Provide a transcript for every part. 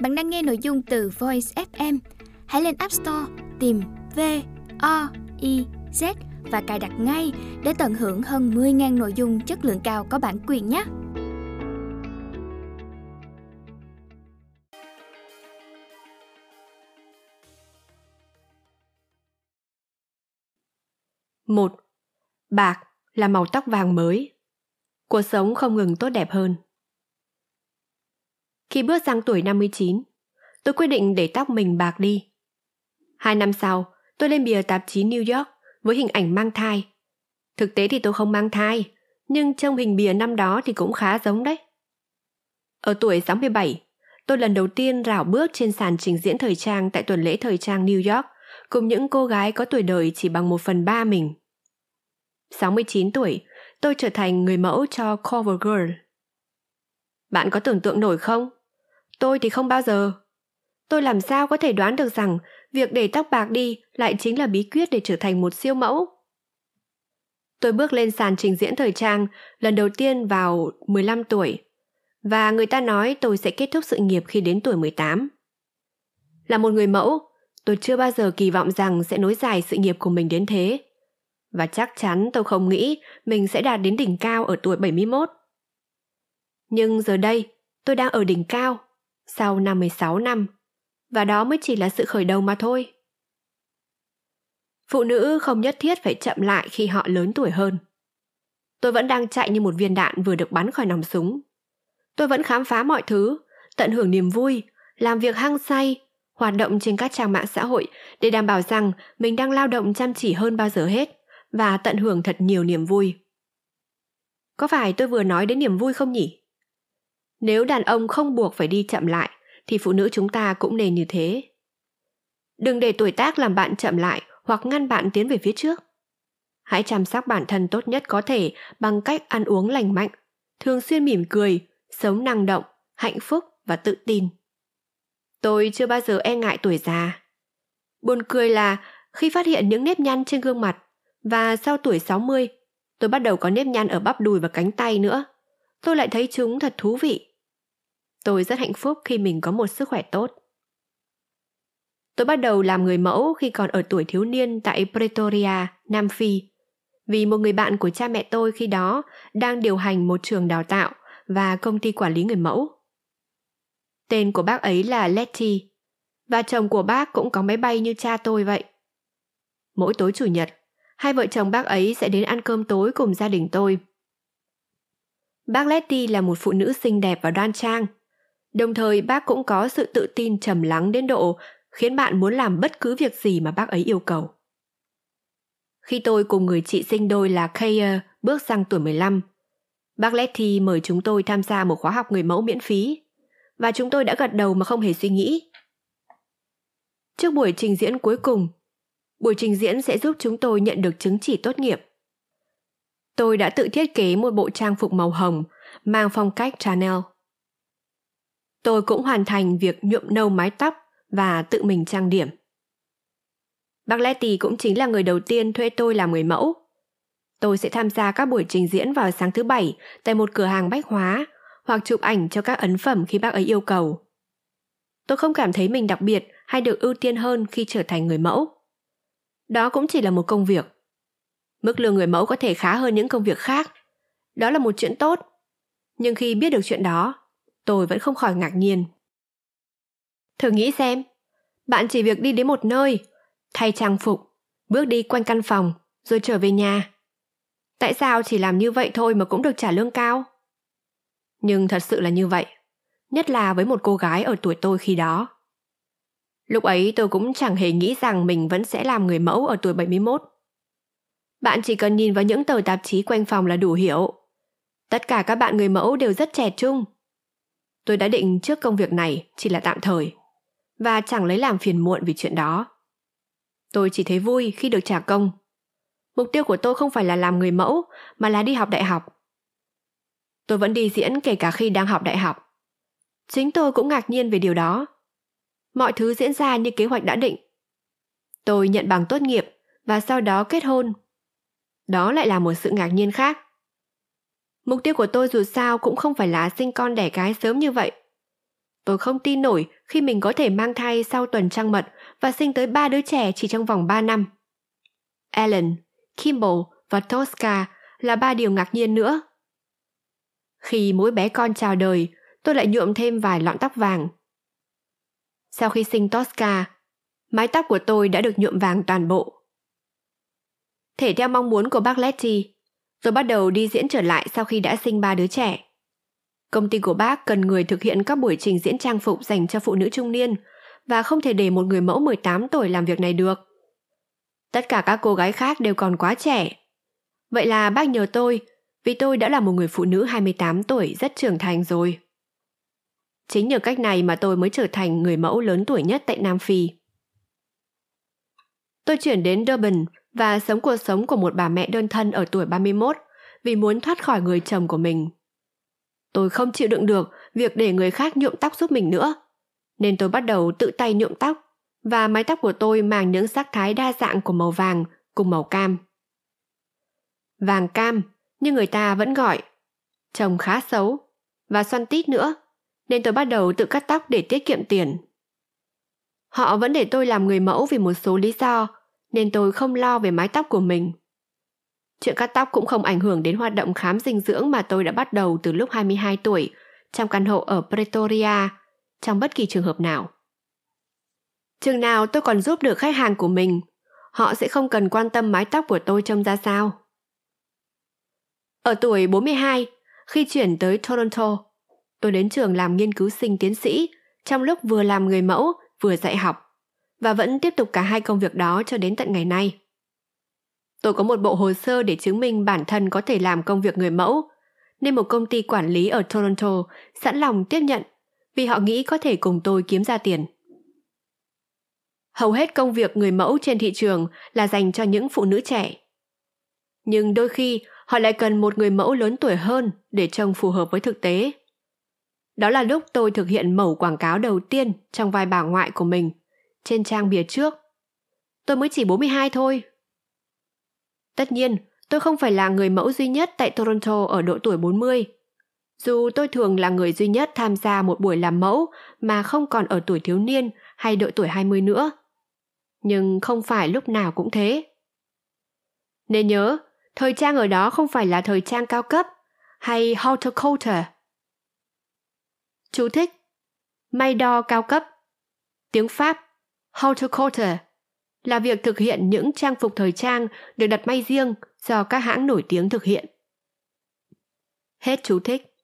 Bạn đang nghe nội dung từ Voice FM. Hãy lên App Store tìm V O I Z và cài đặt ngay để tận hưởng hơn 10.000 nội dung chất lượng cao có bản quyền nhé. Một, Bạc là màu tóc vàng mới. Cuộc sống không ngừng tốt đẹp hơn. Khi bước sang tuổi 59, tôi quyết định để tóc mình bạc đi. Hai năm sau, tôi lên bìa tạp chí New York với hình ảnh mang thai. Thực tế thì tôi không mang thai, nhưng trong hình bìa năm đó thì cũng khá giống đấy. Ở tuổi 67, tôi lần đầu tiên rảo bước trên sàn trình diễn thời trang tại tuần lễ thời trang New York cùng những cô gái có tuổi đời chỉ bằng một phần ba mình. 69 tuổi, tôi trở thành người mẫu cho Cover Girl. Bạn có tưởng tượng nổi không? Tôi thì không bao giờ. Tôi làm sao có thể đoán được rằng việc để tóc bạc đi lại chính là bí quyết để trở thành một siêu mẫu. Tôi bước lên sàn trình diễn thời trang lần đầu tiên vào 15 tuổi và người ta nói tôi sẽ kết thúc sự nghiệp khi đến tuổi 18. Là một người mẫu, tôi chưa bao giờ kỳ vọng rằng sẽ nối dài sự nghiệp của mình đến thế. Và chắc chắn tôi không nghĩ mình sẽ đạt đến đỉnh cao ở tuổi 71. Nhưng giờ đây, tôi đang ở đỉnh cao, sau 56 năm, và đó mới chỉ là sự khởi đầu mà thôi. Phụ nữ không nhất thiết phải chậm lại khi họ lớn tuổi hơn. Tôi vẫn đang chạy như một viên đạn vừa được bắn khỏi nòng súng. Tôi vẫn khám phá mọi thứ, tận hưởng niềm vui, làm việc hăng say, hoạt động trên các trang mạng xã hội để đảm bảo rằng mình đang lao động chăm chỉ hơn bao giờ hết và tận hưởng thật nhiều niềm vui. Có phải tôi vừa nói đến niềm vui không nhỉ? Nếu đàn ông không buộc phải đi chậm lại, thì phụ nữ chúng ta cũng nên như thế. Đừng để tuổi tác làm bạn chậm lại hoặc ngăn bạn tiến về phía trước. Hãy chăm sóc bản thân tốt nhất có thể bằng cách ăn uống lành mạnh, thường xuyên mỉm cười, sống năng động, hạnh phúc và tự tin. Tôi chưa bao giờ e ngại tuổi già. Buồn cười là khi phát hiện những nếp nhăn trên gương mặt và sau tuổi 60, tôi bắt đầu có nếp nhăn ở bắp đùi và cánh tay nữa. Tôi lại thấy chúng thật thú vị. Tôi rất hạnh phúc khi mình có một sức khỏe tốt. Tôi bắt đầu làm người mẫu khi còn ở tuổi thiếu niên tại Pretoria, Nam Phi, vì một người bạn của cha mẹ tôi khi đó đang điều hành một trường đào tạo và công ty quản lý người mẫu. Tên của bác ấy là Letty, và chồng của bác cũng có máy bay như cha tôi vậy. Mỗi tối chủ nhật, hai vợ chồng bác ấy sẽ đến ăn cơm tối cùng gia đình tôi. Bác Letty là một phụ nữ xinh đẹp và đoan trang. Đồng thời bác cũng có sự tự tin trầm lắng đến độ khiến bạn muốn làm bất cứ việc gì mà bác ấy yêu cầu. Khi tôi cùng người chị sinh đôi là Kaya bước sang tuổi 15, bác Letty mời chúng tôi tham gia một khóa học người mẫu miễn phí và chúng tôi đã gật đầu mà không hề suy nghĩ. Trước buổi trình diễn cuối cùng, buổi trình diễn sẽ giúp chúng tôi nhận được chứng chỉ tốt nghiệp. Tôi đã tự thiết kế một bộ trang phục màu hồng mang phong cách Chanel. Tôi cũng hoàn thành việc nhuộm nâu mái tóc và tự mình trang điểm. Bác Letty cũng chính là người đầu tiên thuê tôi làm người mẫu. Tôi sẽ tham gia các buổi trình diễn vào sáng thứ bảy tại một cửa hàng bách hóa hoặc chụp ảnh cho các ấn phẩm khi bác ấy yêu cầu. Tôi không cảm thấy mình đặc biệt hay được ưu tiên hơn khi trở thành người mẫu. Đó cũng chỉ là một công việc. Mức lương người mẫu có thể khá hơn những công việc khác. Đó là một chuyện tốt. Nhưng khi biết được chuyện đó, tôi vẫn không khỏi ngạc nhiên. Thử nghĩ xem, bạn chỉ việc đi đến một nơi, thay trang phục, bước đi quanh căn phòng, rồi trở về nhà. Tại sao chỉ làm như vậy thôi mà cũng được trả lương cao? Nhưng thật sự là như vậy, nhất là với một cô gái ở tuổi tôi khi đó. Lúc ấy tôi cũng chẳng hề nghĩ rằng mình vẫn sẽ làm người mẫu ở tuổi 71. Bạn chỉ cần nhìn vào những tờ tạp chí quanh phòng là đủ hiểu. Tất cả các bạn người mẫu đều rất trẻ trung. Tôi đã định trước công việc này chỉ là tạm thời, và chẳng lấy làm phiền muộn vì chuyện đó. Tôi chỉ thấy vui khi được trả công. Mục tiêu của tôi không phải là làm người mẫu, mà là đi học đại học. Tôi vẫn đi diễn kể cả khi đang học đại học. Chính tôi cũng ngạc nhiên về điều đó. Mọi thứ diễn ra như kế hoạch đã định. Tôi nhận bằng tốt nghiệp và sau đó kết hôn. Đó lại là một sự ngạc nhiên khác. Mục tiêu của tôi dù sao cũng không phải là sinh con đẻ cái sớm như vậy. Tôi không tin nổi khi mình có thể mang thai sau tuần trăng mật và sinh tới ba đứa trẻ chỉ trong vòng ba năm. Ellen, Kimball và Tosca là ba điều ngạc nhiên nữa. Khi mỗi bé con chào đời, tôi lại nhuộm thêm vài lọn tóc vàng. Sau khi sinh Tosca, mái tóc của tôi đã được nhuộm vàng toàn bộ. Thể theo mong muốn của bác Letty, rồi bắt đầu đi diễn trở lại sau khi đã sinh ba đứa trẻ. Công ty của bác cần người thực hiện các buổi trình diễn trang phục dành cho phụ nữ trung niên và không thể để một người mẫu 18 tuổi làm việc này được. Tất cả các cô gái khác đều còn quá trẻ. Vậy là bác nhờ tôi, vì tôi đã là một người phụ nữ 28 tuổi rất trưởng thành rồi. Chính nhờ cách này mà tôi mới trở thành người mẫu lớn tuổi nhất tại Nam Phi. Tôi chuyển đến Durban và sống cuộc sống của một bà mẹ đơn thân ở tuổi 31 vì muốn thoát khỏi người chồng của mình. Tôi không chịu đựng được việc để người khác nhuộm tóc giúp mình nữa, nên tôi bắt đầu tự tay nhuộm tóc và mái tóc của tôi mang những sắc thái đa dạng của màu vàng cùng màu cam. Vàng cam, như người ta vẫn gọi, trông khá xấu và xoăn tít nữa, nên tôi bắt đầu tự cắt tóc để tiết kiệm tiền. Họ vẫn để tôi làm người mẫu vì một số lý do, nên tôi không lo về mái tóc của mình. Chuyện cắt tóc cũng không ảnh hưởng đến hoạt động khám dinh dưỡng mà tôi đã bắt đầu từ lúc 22 tuổi trong căn hộ ở Pretoria, trong bất kỳ trường hợp nào. Chừng nào tôi còn giúp được khách hàng của mình, họ sẽ không cần quan tâm mái tóc của tôi trông ra sao. Ở tuổi 42, khi chuyển tới Toronto, tôi đến trường làm nghiên cứu sinh tiến sĩ trong lúc vừa làm người mẫu vừa dạy học và vẫn tiếp tục cả hai công việc đó cho đến tận ngày nay. Tôi có một bộ hồ sơ để chứng minh bản thân có thể làm công việc người mẫu, nên một công ty quản lý ở Toronto sẵn lòng tiếp nhận vì họ nghĩ có thể cùng tôi kiếm ra tiền. Hầu hết công việc người mẫu trên thị trường là dành cho những phụ nữ trẻ. Nhưng đôi khi họ lại cần một người mẫu lớn tuổi hơn để trông phù hợp với thực tế. Đó là lúc tôi thực hiện mẫu quảng cáo đầu tiên trong vai bà ngoại của mình, trên trang bìa trước. Tôi mới chỉ 42 thôi. Tất nhiên, tôi không phải là người mẫu duy nhất tại Toronto ở độ tuổi 40. Dù tôi thường là người duy nhất tham gia một buổi làm mẫu mà không còn ở tuổi thiếu niên hay độ tuổi 20 nữa. Nhưng không phải lúc nào cũng thế. Nên nhớ, thời trang ở đó không phải là thời trang cao cấp hay haute couture. Chú thích May đo cao cấp Tiếng Pháp Haute couture là việc thực hiện những trang phục thời trang được đặt may riêng do các hãng nổi tiếng thực hiện. Hết chú thích.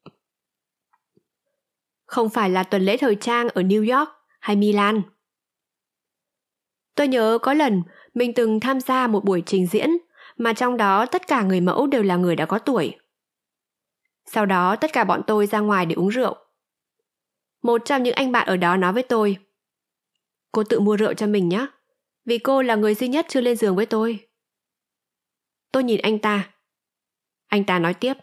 Không phải là tuần lễ thời trang ở New York hay Milan. Tôi nhớ có lần mình từng tham gia một buổi trình diễn mà trong đó tất cả người mẫu đều là người đã có tuổi. Sau đó tất cả bọn tôi ra ngoài để uống rượu. Một trong những anh bạn ở đó nói với tôi Cô tự mua rượu cho mình nhé vì cô là người duy nhất chưa lên giường với tôi. Tôi nhìn anh ta. Anh ta nói tiếp.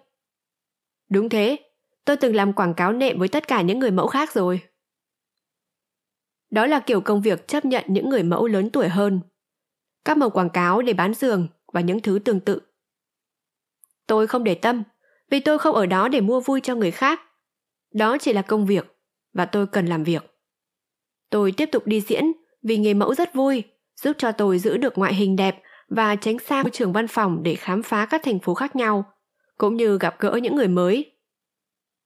Đúng thế, tôi từng làm quảng cáo nệm với tất cả những người mẫu khác rồi. Đó là kiểu công việc chấp nhận những người mẫu lớn tuổi hơn. Các màu quảng cáo để bán giường và những thứ tương tự. Tôi không để tâm, vì tôi không ở đó để mua vui cho người khác. Đó chỉ là công việc, và tôi cần làm việc. Tôi tiếp tục đi diễn vì nghề mẫu rất vui giúp cho tôi giữ được ngoại hình đẹp và tránh xa môi trường văn phòng để khám phá các thành phố khác nhau, cũng như gặp gỡ những người mới.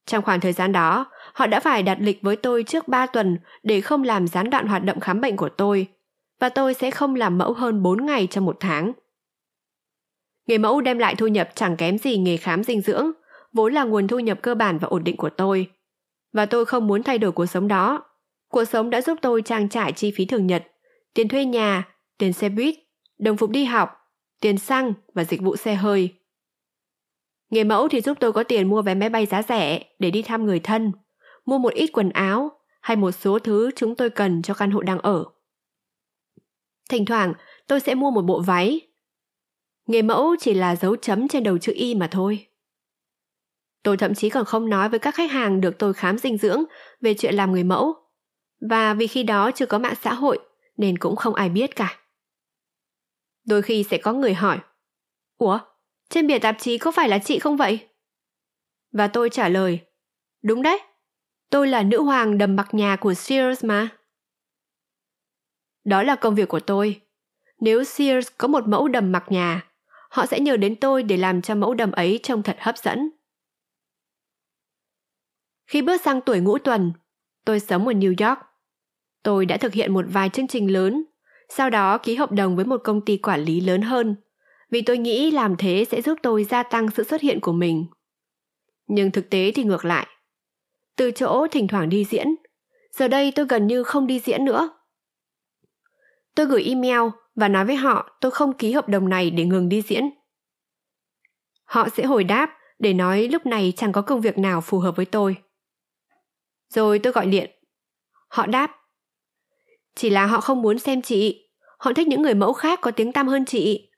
Trong khoảng thời gian đó, họ đã phải đặt lịch với tôi trước 3 tuần để không làm gián đoạn hoạt động khám bệnh của tôi, và tôi sẽ không làm mẫu hơn 4 ngày trong một tháng. Nghề mẫu đem lại thu nhập chẳng kém gì nghề khám dinh dưỡng, vốn là nguồn thu nhập cơ bản và ổn định của tôi. Và tôi không muốn thay đổi cuộc sống đó. Cuộc sống đã giúp tôi trang trải chi phí thường nhật tiền thuê nhà, tiền xe buýt, đồng phục đi học, tiền xăng và dịch vụ xe hơi. Nghề mẫu thì giúp tôi có tiền mua vé máy bay giá rẻ để đi thăm người thân, mua một ít quần áo hay một số thứ chúng tôi cần cho căn hộ đang ở. Thỉnh thoảng tôi sẽ mua một bộ váy. Nghề mẫu chỉ là dấu chấm trên đầu chữ Y mà thôi. Tôi thậm chí còn không nói với các khách hàng được tôi khám dinh dưỡng về chuyện làm người mẫu. Và vì khi đó chưa có mạng xã hội nên cũng không ai biết cả. Đôi khi sẽ có người hỏi Ủa, trên bìa tạp chí có phải là chị không vậy? Và tôi trả lời Đúng đấy, Tôi là nữ hoàng đầm mặc nhà của Sears mà. Đó là công việc của tôi. Nếu Sears có một mẫu đầm mặc nhà, họ sẽ nhờ đến tôi để làm cho mẫu đầm ấy trông thật hấp dẫn. Khi bước sang tuổi ngũ tuần, tôi sống ở New York. Tôi đã thực hiện một vài chương trình lớn, sau đó ký hợp đồng với một công ty quản lý lớn hơn, vì tôi nghĩ làm thế sẽ giúp tôi gia tăng sự xuất hiện của mình. Nhưng thực tế thì ngược lại. Từ chỗ thỉnh thoảng đi diễn, giờ đây tôi gần như không đi diễn nữa. Tôi gửi email và nói với họ tôi không ký hợp đồng này để ngừng đi diễn. Họ sẽ hồi đáp để nói lúc này chẳng có công việc nào phù hợp với tôi. Rồi tôi gọi điện. Họ đáp. Chỉ là họ không muốn xem chị. Họ thích những người mẫu khác có tiếng tăm hơn chị.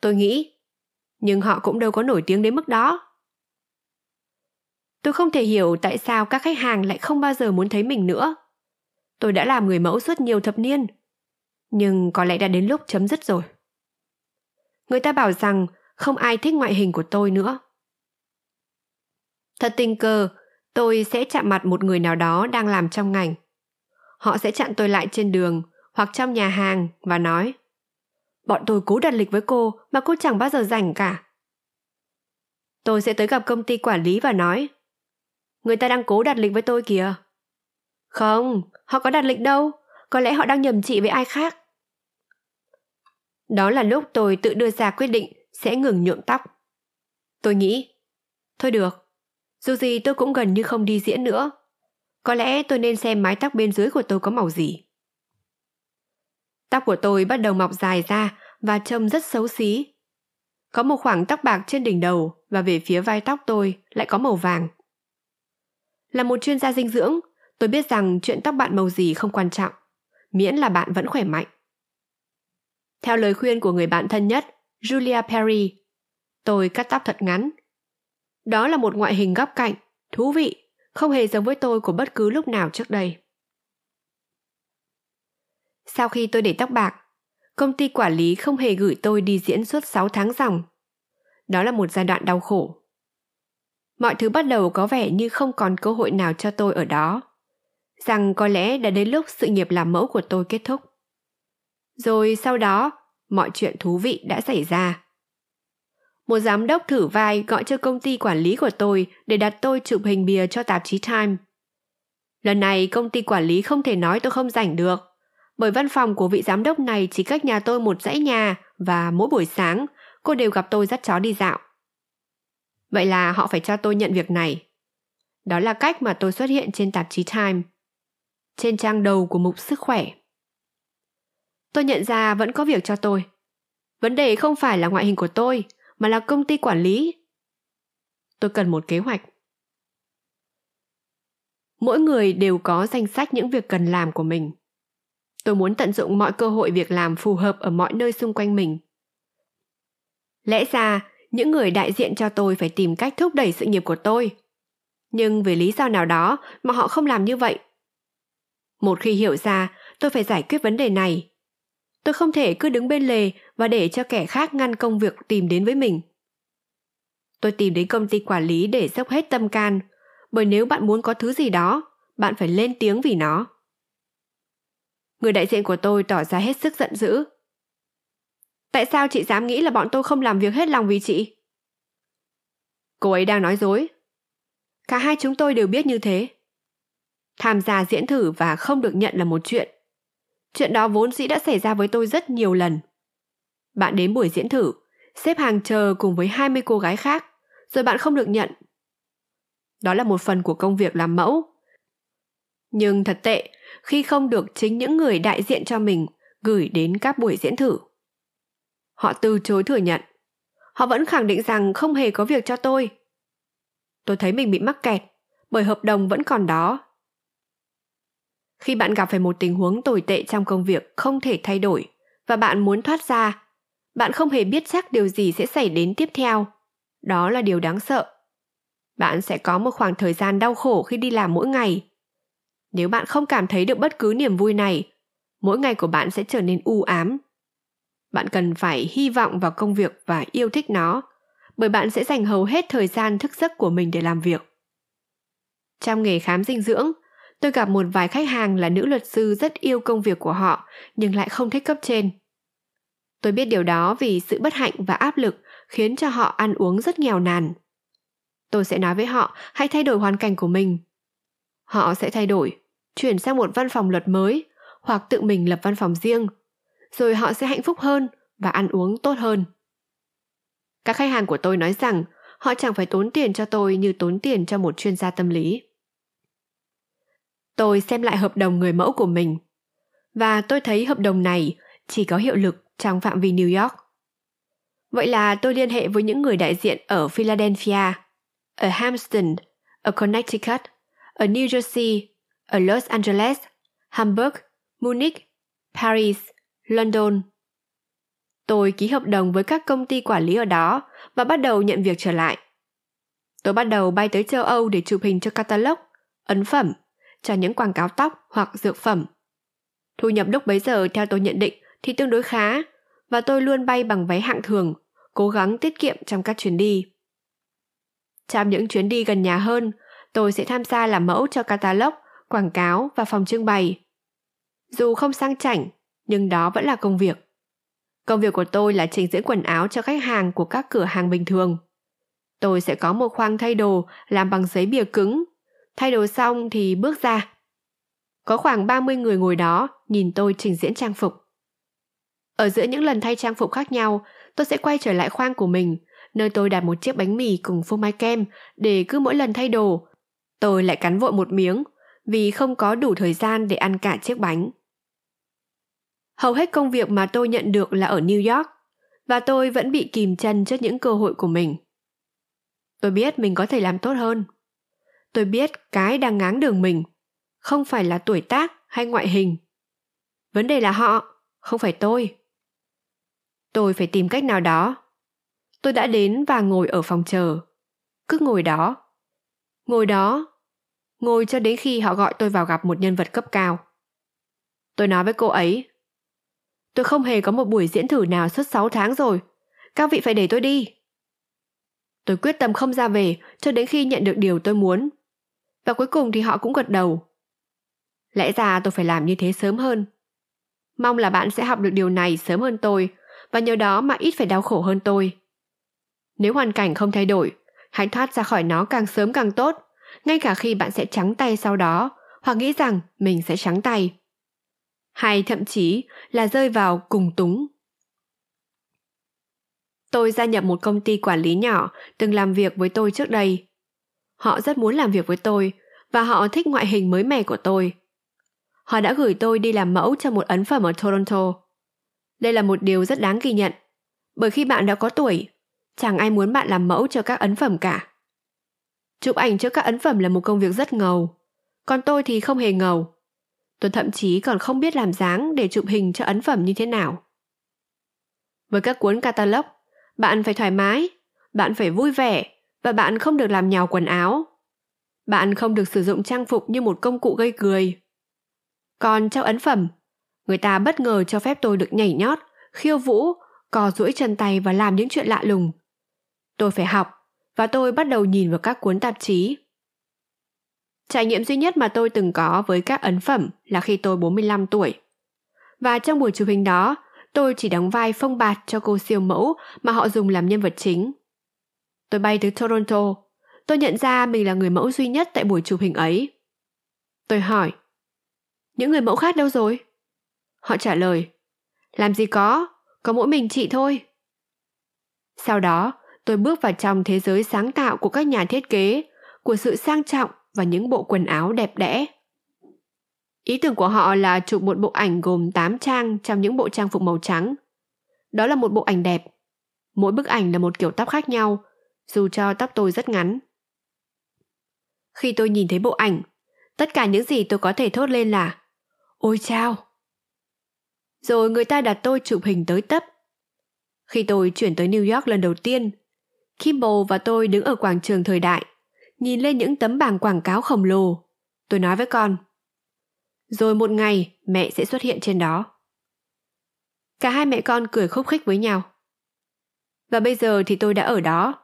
Tôi nghĩ. Nhưng họ cũng đâu có nổi tiếng đến mức đó. Tôi không thể hiểu tại sao các khách hàng lại không bao giờ muốn thấy mình nữa. Tôi đã làm người mẫu suốt nhiều thập niên. Nhưng có lẽ đã đến lúc chấm dứt rồi. Người ta bảo rằng không ai thích ngoại hình của tôi nữa. Thật tình cờ, tôi sẽ chạm mặt một người nào đó đang làm trong ngành. Họ sẽ chặn tôi lại trên đường hoặc trong nhà hàng và nói Bọn tôi cố đặt lịch với cô mà cô chẳng bao giờ rảnh cả. Tôi sẽ tới gặp công ty quản lý và nói Người ta đang cố đặt lịch với tôi kìa. Không, họ có đặt lịch đâu. Có lẽ họ đang nhầm chị với ai khác. Đó là lúc tôi tự đưa ra quyết định sẽ ngừng nhuộm tóc. Tôi nghĩ, thôi được, dù gì tôi cũng gần như không đi diễn nữa. Có lẽ tôi nên xem mái tóc bên dưới của tôi có màu gì. Tóc của tôi bắt đầu mọc dài ra và trông rất xấu xí. Có một khoảng tóc bạc trên đỉnh đầu và về phía vai tóc tôi lại có màu vàng. Là một chuyên gia dinh dưỡng, tôi biết rằng chuyện tóc bạn màu gì không quan trọng, miễn là bạn vẫn khỏe mạnh. Theo lời khuyên của người bạn thân nhất, Julia Perry, tôi cắt tóc thật ngắn. Đó là một ngoại hình góc cạnh, thú vị, không hề giống với tôi của bất cứ lúc nào trước đây. Sau khi tôi để tóc bạc, công ty quản lý không hề gửi tôi đi diễn suốt 6 tháng dòng. Đó là một giai đoạn đau khổ. Mọi thứ bắt đầu có vẻ như không còn cơ hội nào cho tôi ở đó. Rằng có lẽ đã đến lúc sự nghiệp làm mẫu của tôi kết thúc. Rồi sau đó, mọi chuyện thú vị đã xảy ra. Một giám đốc thử vai gọi cho công ty quản lý của tôi để đặt tôi chụp hình bìa cho tạp chí Time. Lần này công ty quản lý không thể nói tôi không rảnh được, bởi văn phòng của vị giám đốc này chỉ cách nhà tôi một dãy nhà và mỗi buổi sáng cô đều gặp tôi dắt chó đi dạo. Vậy là họ phải cho tôi nhận việc này. Đó là cách mà tôi xuất hiện trên tạp chí Time. Trên trang đầu của mục sức khỏe. Tôi nhận ra vẫn có việc cho tôi. Vấn đề không phải là ngoại hình của tôi, mà là công ty quản lý. Tôi cần một kế hoạch. Mỗi người đều có danh sách những việc cần làm của mình. Tôi muốn tận dụng mọi cơ hội việc làm phù hợp ở mọi nơi xung quanh mình. Lẽ ra, những người đại diện cho tôi phải tìm cách thúc đẩy sự nghiệp của tôi. Nhưng vì lý do nào đó mà họ không làm như vậy. Một khi hiểu ra, tôi phải giải quyết vấn đề này. Tôi không thể cứ đứng bên lề và để cho kẻ khác ngăn công việc tìm đến với mình. Tôi tìm đến công ty quản lý để dốc hết tâm can, bởi nếu bạn muốn có thứ gì đó, bạn phải lên tiếng vì nó. Người đại diện của tôi tỏ ra hết sức giận dữ. Tại sao chị dám nghĩ là bọn tôi không làm việc hết lòng vì chị? Cô ấy đang nói dối. Cả hai chúng tôi đều biết như thế. Tham gia diễn thử và không được nhận là một chuyện. Chuyện đó vốn dĩ đã xảy ra với tôi rất nhiều lần. Bạn đến buổi diễn thử, xếp hàng chờ cùng với 20 cô gái khác, rồi bạn không được nhận. Đó là một phần của công việc làm mẫu. Nhưng thật tệ khi không được chính những người đại diện cho mình gửi đến các buổi diễn thử. Họ từ chối thừa nhận. Họ vẫn khẳng định rằng không hề có việc cho tôi. Tôi thấy mình bị mắc kẹt, bởi hợp đồng vẫn còn đó. Khi bạn gặp phải một tình huống tồi tệ trong công việc không thể thay đổi và bạn muốn thoát ra, bạn không hề biết chắc điều gì sẽ xảy đến tiếp theo. Đó là điều đáng sợ. Bạn sẽ có một khoảng thời gian đau khổ khi đi làm mỗi ngày. Nếu bạn không cảm thấy được bất cứ niềm vui này, mỗi ngày của bạn sẽ trở nên u ám bạn cần phải hy vọng vào công việc và yêu thích nó bởi bạn sẽ dành hầu hết thời gian thức giấc của mình để làm việc Trong nghề khám dinh dưỡng, tôi gặp một vài khách hàng là nữ luật sư rất yêu công việc của họ nhưng lại không thích cấp trên. Tôi biết điều đó vì sự bất hạnh và áp lực khiến cho họ ăn uống rất nghèo nàn. Tôi sẽ nói với họ hãy thay đổi hoàn cảnh của mình. Họ sẽ thay đổi, chuyển sang một văn phòng luật mới hoặc tự mình lập văn phòng riêng. Rồi họ sẽ hạnh phúc hơn và ăn uống tốt hơn. Các khách hàng của tôi nói rằng họ chẳng phải tốn tiền cho tôi như tốn tiền cho một chuyên gia tâm lý. Tôi xem lại hợp đồng người mẫu của mình và tôi thấy hợp đồng này chỉ có hiệu lực trong phạm vi New York. Vậy là tôi liên hệ với những người đại diện ở Philadelphia, ở Hampton, ở Connecticut, ở New Jersey, ở Los Angeles, Hamburg, Munich, Paris, London. Tôi ký hợp đồng với các công ty quản lý ở đó và bắt đầu nhận việc trở lại. Tôi bắt đầu bay tới châu Âu để chụp hình cho catalog, ấn phẩm, cho những quảng cáo tóc hoặc dược phẩm. Thu nhập lúc bấy giờ theo tôi nhận định thì tương đối khá và tôi luôn bay bằng vé hạng thường, cố gắng tiết kiệm trong các chuyến đi. Trong những chuyến đi gần nhà hơn, tôi sẽ tham gia làm mẫu cho catalog, quảng cáo và phòng trưng bày. Dù không sang chảnh, nhưng đó vẫn là công việc. Công việc của tôi là trình diễn quần áo cho khách hàng của các cửa hàng bình thường. Tôi sẽ có một khoang thay đồ làm bằng giấy bìa cứng. Thay đồ xong thì bước ra. Có khoảng 30 người ngồi đó nhìn tôi trình diễn trang phục. Ở giữa những lần thay trang phục khác nhau, tôi sẽ quay trở lại khoang của mình, nơi tôi đặt một chiếc bánh mì cùng phô mai kem để cứ mỗi lần thay đồ, tôi lại cắn vội một miếng vì không có đủ thời gian để ăn cả chiếc bánh. Hầu hết công việc mà tôi nhận được là ở New York và tôi vẫn bị kìm chân trước những cơ hội của mình. Tôi biết mình có thể làm tốt hơn. Tôi biết cái đang ngáng đường mình không phải là tuổi tác hay ngoại hình. Vấn đề là họ, không phải tôi. Tôi phải tìm cách nào đó. Tôi đã đến và ngồi ở phòng chờ. Cứ ngồi đó. Ngồi đó. Ngồi cho đến khi họ gọi tôi vào gặp một nhân vật cấp cao. Tôi nói với cô ấy. Tôi không hề có một buổi diễn thử nào suốt 6 tháng rồi. Các vị phải để tôi đi. Tôi quyết tâm không ra về cho đến khi nhận được điều tôi muốn. Và cuối cùng thì họ cũng gật đầu. Lẽ ra tôi phải làm như thế sớm hơn. Mong là bạn sẽ học được điều này sớm hơn tôi và nhờ đó mà ít phải đau khổ hơn tôi. Nếu hoàn cảnh không thay đổi, hãy thoát ra khỏi nó càng sớm càng tốt, ngay cả khi bạn sẽ trắng tay sau đó hoặc nghĩ rằng mình sẽ trắng tay. Hay thậm chí là rơi vào cùng túng. Tôi gia nhập một công ty quản lý nhỏ từng làm việc với tôi trước đây. Họ rất muốn làm việc với tôi và họ thích ngoại hình mới mẻ của tôi. Họ đã gửi tôi đi làm mẫu cho một ấn phẩm ở Toronto. Đây là một điều rất đáng ghi nhận, bởi khi bạn đã có tuổi, chẳng ai muốn bạn làm mẫu cho các ấn phẩm cả. Chụp ảnh cho các ấn phẩm là một công việc rất ngầu, còn tôi thì không hề ngầu. Tôi thậm chí còn không biết làm dáng để chụp hình cho ấn phẩm như thế nào. Với các cuốn catalog, bạn phải thoải mái, bạn phải vui vẻ và bạn không được làm nhào quần áo. Bạn không được sử dụng trang phục như một công cụ gây cười. Còn trong ấn phẩm, người ta bất ngờ cho phép tôi được nhảy nhót, khiêu vũ, cò duỗi chân tay và làm những chuyện lạ lùng. Tôi phải học và tôi bắt đầu nhìn vào các cuốn tạp chí. Trải nghiệm duy nhất mà tôi từng có với các ấn phẩm là khi tôi 45 tuổi. Và trong buổi chụp hình đó, tôi chỉ đóng vai phong bạt cho cô siêu mẫu mà họ dùng làm nhân vật chính. Tôi bay tới Toronto. Tôi nhận ra mình là người mẫu duy nhất tại buổi chụp hình ấy. Tôi hỏi, những người mẫu khác đâu rồi? Họ trả lời, làm gì có, có mỗi mình chị thôi. Sau đó, tôi bước vào trong thế giới sáng tạo của các nhà thiết kế, của sự sang trọng và những bộ quần áo đẹp đẽ. Ý tưởng của họ là chụp một bộ ảnh gồm 8 trang trong những bộ trang phục màu trắng. Đó là một bộ ảnh đẹp. Mỗi bức ảnh là một kiểu tóc khác nhau, dù cho tóc tôi rất ngắn. Khi tôi nhìn thấy bộ ảnh, tất cả những gì tôi có thể thốt lên là Ôi chao! Rồi người ta đặt tôi chụp hình tới tấp. Khi tôi chuyển tới New York lần đầu tiên, Kimball và tôi đứng ở quảng trường thời đại, nhìn lên những tấm bảng quảng cáo khổng lồ. Tôi nói với con. Rồi một ngày mẹ sẽ xuất hiện trên đó. Cả hai mẹ con cười khúc khích với nhau. Và bây giờ thì tôi đã ở đó,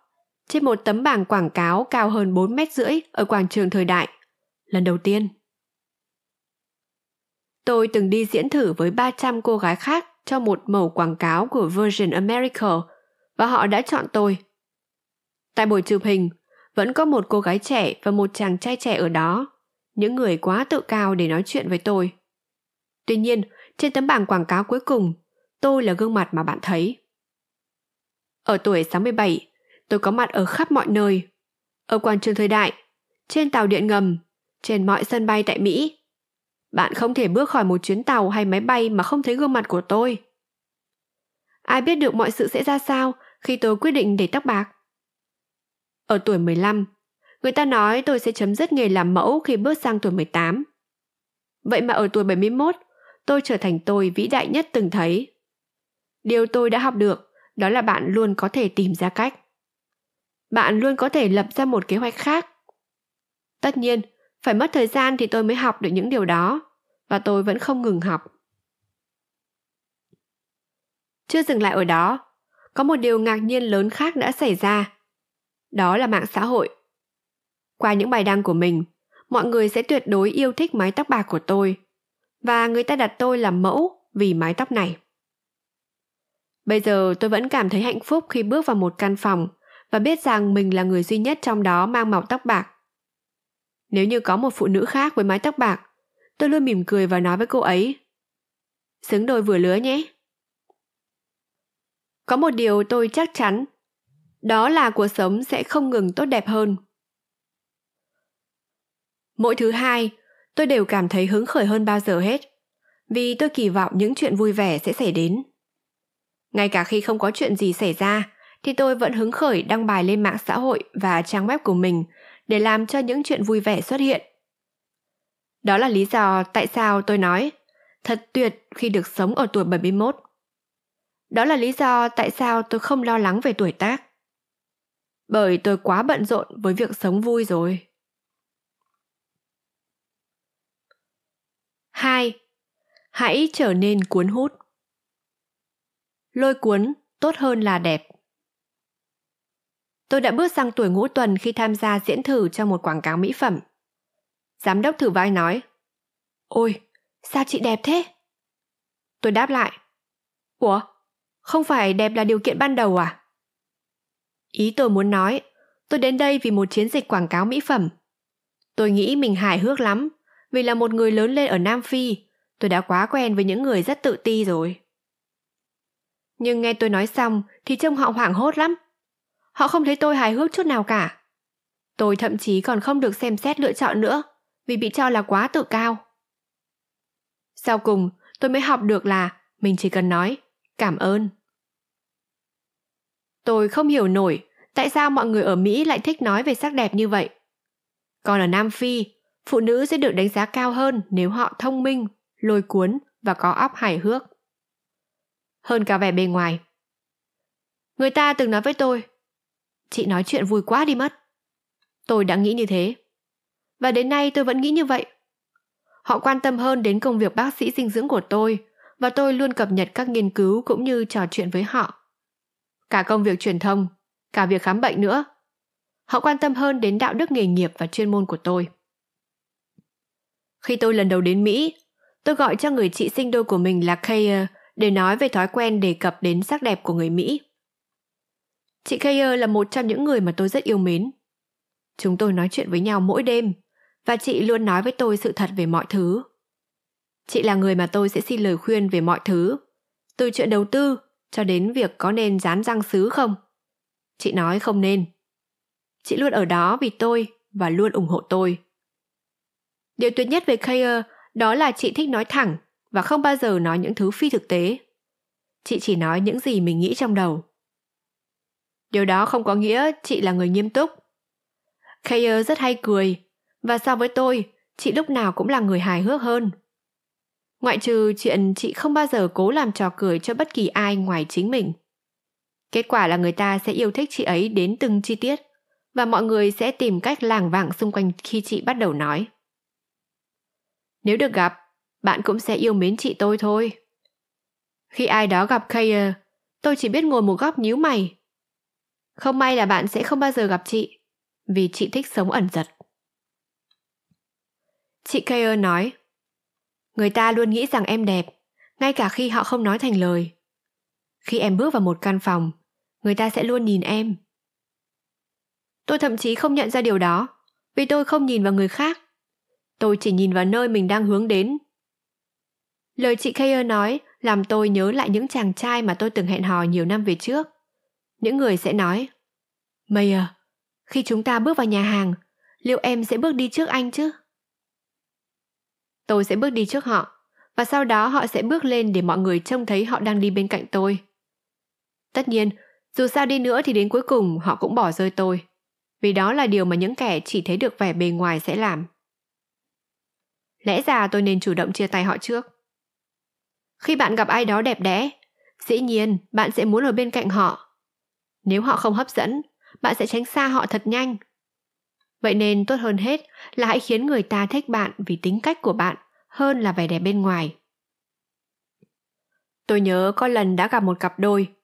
trên một tấm bảng quảng cáo cao hơn 4 mét rưỡi ở quảng trường thời đại, lần đầu tiên. Tôi từng đi diễn thử với 300 cô gái khác cho một mẫu quảng cáo của Virgin America và họ đã chọn tôi. Tại buổi chụp hình, vẫn có một cô gái trẻ và một chàng trai trẻ ở đó, những người quá tự cao để nói chuyện với tôi. Tuy nhiên, trên tấm bảng quảng cáo cuối cùng, tôi là gương mặt mà bạn thấy. Ở tuổi 67, tôi có mặt ở khắp mọi nơi. Ở quảng trường thời đại, trên tàu điện ngầm, trên mọi sân bay tại Mỹ. Bạn không thể bước khỏi một chuyến tàu hay máy bay mà không thấy gương mặt của tôi. Ai biết được mọi sự sẽ ra sao khi tôi quyết định để tóc bạc? Ở tuổi 15, người ta nói tôi sẽ chấm dứt nghề làm mẫu khi bước sang tuổi 18. Vậy mà ở tuổi 71, tôi trở thành tôi vĩ đại nhất từng thấy. Điều tôi đã học được đó là bạn luôn có thể tìm ra cách. Bạn luôn có thể lập ra một kế hoạch khác. Tất nhiên, phải mất thời gian thì tôi mới học được những điều đó, và tôi vẫn không ngừng học. Chưa dừng lại ở đó, có một điều ngạc nhiên lớn khác đã xảy ra. Đó là mạng xã hội. Qua những bài đăng của mình, mọi người sẽ tuyệt đối yêu thích mái tóc bạc của tôi, và người ta đặt tôi làm mẫu vì mái tóc này. Bây giờ tôi vẫn cảm thấy hạnh phúc khi bước vào một căn phòng và biết rằng mình là người duy nhất trong đó mang màu tóc bạc. Nếu như có một phụ nữ khác với mái tóc bạc, tôi luôn mỉm cười và nói với cô ấy. Xứng đôi vừa lứa nhé. Có một điều tôi chắc chắn, đó là cuộc sống sẽ không ngừng tốt đẹp hơn. Mỗi thứ hai, tôi đều cảm thấy hứng khởi hơn bao giờ hết, vì tôi kỳ vọng những chuyện vui vẻ sẽ xảy đến. Ngay cả khi không có chuyện gì xảy ra, thì tôi vẫn hứng khởi đăng bài lên mạng xã hội và trang web của mình để làm cho những chuyện vui vẻ xuất hiện. Đó là lý do tại sao tôi nói, thật tuyệt khi được sống ở tuổi 71. Đó là lý do tại sao tôi không lo lắng về tuổi tác. Bởi tôi quá bận rộn với việc sống vui rồi. 2. Hãy trở nên cuốn hút. Lôi cuốn tốt hơn là đẹp. Tôi đã bước sang tuổi ngũ tuần khi tham gia diễn thử cho một quảng cáo mỹ phẩm. Giám đốc thử vai nói, Ôi, sao chị đẹp thế? Tôi đáp lại, Ủa, không phải đẹp là điều kiện ban đầu à? Ý tôi muốn nói, tôi đến đây vì một chiến dịch quảng cáo mỹ phẩm. Tôi nghĩ mình hài hước lắm, vì là một người lớn lên ở Nam Phi, tôi đã quá quen với những người rất tự ti rồi. Nhưng nghe tôi nói xong thì trông họ hoảng hốt lắm. Họ không thấy tôi hài hước chút nào cả. Tôi thậm chí còn không được xem xét lựa chọn nữa vì bị cho là quá tự cao. Sau cùng, tôi mới học được là mình chỉ cần nói cảm ơn. Tôi không hiểu nổi tại sao mọi người ở Mỹ lại thích nói về sắc đẹp như vậy. Còn ở Nam Phi, phụ nữ sẽ được đánh giá cao hơn nếu họ thông minh, lôi cuốn và có óc hài hước. Hơn cả vẻ bề ngoài. Người ta từng nói với tôi, chị nói chuyện vui quá đi mất. Tôi đã nghĩ như thế. Và đến nay tôi vẫn nghĩ như vậy. Họ quan tâm hơn đến công việc bác sĩ dinh dưỡng của tôi và tôi luôn cập nhật các nghiên cứu cũng như trò chuyện với họ. Cả công việc truyền thông, cả việc khám bệnh nữa. Họ quan tâm hơn đến đạo đức nghề nghiệp và chuyên môn của tôi. Khi tôi lần đầu đến Mỹ, tôi gọi cho người chị sinh đôi của mình là kaya để nói về thói quen đề cập đến sắc đẹp của người Mỹ. Chị Kayer là một trong những người mà tôi rất yêu mến. Chúng tôi nói chuyện với nhau mỗi đêm và chị luôn nói với tôi sự thật về mọi thứ. Chị là người mà tôi sẽ xin lời khuyên về mọi thứ, từ chuyện đầu tư cho đến việc có nên dán răng sứ không. Chị nói không nên. Chị luôn ở đó vì tôi và luôn ủng hộ tôi. Điều tuyệt nhất về Kayer đó là chị thích nói thẳng và không bao giờ nói những thứ phi thực tế. Chị chỉ nói những gì mình nghĩ trong đầu. Điều đó không có nghĩa chị là người nghiêm túc. Kayer rất hay cười, và so với tôi, chị lúc nào cũng là người hài hước hơn. Ngoại trừ chuyện chị không bao giờ cố làm trò cười cho bất kỳ ai ngoài chính mình. Kết quả là người ta sẽ yêu thích chị ấy đến từng chi tiết, và mọi người sẽ tìm cách làng vàng xung quanh khi chị bắt đầu nói. Nếu được gặp, bạn cũng sẽ yêu mến chị tôi thôi. Khi ai đó gặp Kayer, tôi chỉ biết ngồi một góc nhíu mày không may là bạn sẽ không bao giờ gặp chị, vì chị thích sống ẩn giật. Chị Kayer nói, người ta luôn nghĩ rằng em đẹp, ngay cả khi họ không nói thành lời. Khi em bước vào một căn phòng, người ta sẽ luôn nhìn em. Tôi thậm chí không nhận ra điều đó, vì tôi không nhìn vào người khác. Tôi chỉ nhìn vào nơi mình đang hướng đến. Lời chị Kayer nói làm tôi nhớ lại những chàng trai mà tôi từng hẹn hò nhiều năm về trước. Những người sẽ nói, Mayer, à, khi chúng ta bước vào nhà hàng, liệu em sẽ bước đi trước anh chứ? Tôi sẽ bước đi trước họ, và sau đó họ sẽ bước lên để mọi người trông thấy họ đang đi bên cạnh tôi. Tất nhiên, dù sao đi nữa thì đến cuối cùng họ cũng bỏ rơi tôi, vì đó là điều mà những kẻ chỉ thấy được vẻ bề ngoài sẽ làm. Lẽ ra tôi nên chủ động chia tay họ trước. Khi bạn gặp ai đó đẹp đẽ, dĩ nhiên bạn sẽ muốn ở bên cạnh họ. Nếu họ không hấp dẫn, bạn sẽ tránh xa họ thật nhanh. Vậy nên tốt hơn hết là hãy khiến người ta thích bạn vì tính cách của bạn hơn là vẻ đẹp bên ngoài. Tôi nhớ có lần đã gặp một cặp đôi.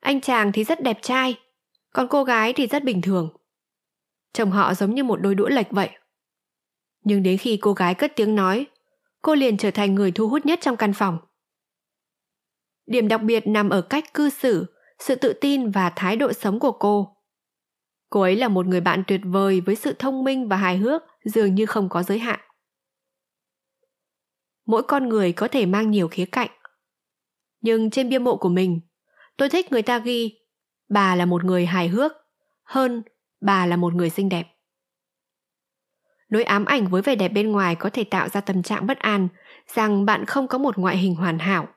Anh chàng thì rất đẹp trai, còn cô gái thì rất bình thường. Chồng họ giống như một đôi đũa lệch vậy. Nhưng đến khi cô gái cất tiếng nói, cô liền trở thành người thu hút nhất trong căn phòng. Điểm đặc biệt nằm ở cách cư xử, sự tự tin và thái độ sống của cô. Cô ấy là một người bạn tuyệt vời với sự thông minh và hài hước dường như không có giới hạn. Mỗi con người có thể mang nhiều khía cạnh. Nhưng trên bia mộ của mình, tôi thích người ta ghi bà là một người hài hước hơn bà là một người xinh đẹp. Nỗi ám ảnh với vẻ đẹp bên ngoài có thể tạo ra tâm trạng bất an rằng bạn không có một ngoại hình hoàn hảo.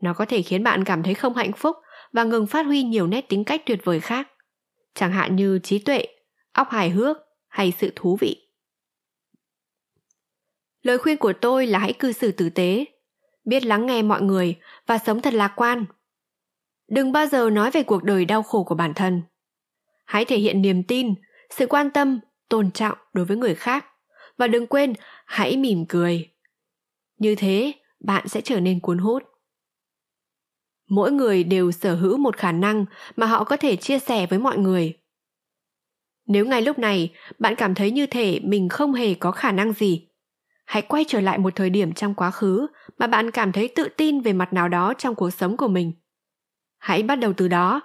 Nó có thể khiến bạn cảm thấy không hạnh phúc và ngừng phát huy nhiều nét tính cách tuyệt vời khác, chẳng hạn như trí tuệ, óc hài hước hay sự thú vị. Lời khuyên của tôi là hãy cư xử tử tế, biết lắng nghe mọi người và sống thật lạc quan. Đừng bao giờ nói về cuộc đời đau khổ của bản thân. Hãy thể hiện niềm tin, sự quan tâm, tôn trọng đối với người khác và đừng quên hãy mỉm cười. Như thế, bạn sẽ trở nên cuốn hút mỗi người đều sở hữu một khả năng mà họ có thể chia sẻ với mọi người. Nếu ngay lúc này bạn cảm thấy như thể mình không hề có khả năng gì, hãy quay trở lại một thời điểm trong quá khứ mà bạn cảm thấy tự tin về mặt nào đó trong cuộc sống của mình. Hãy bắt đầu từ đó,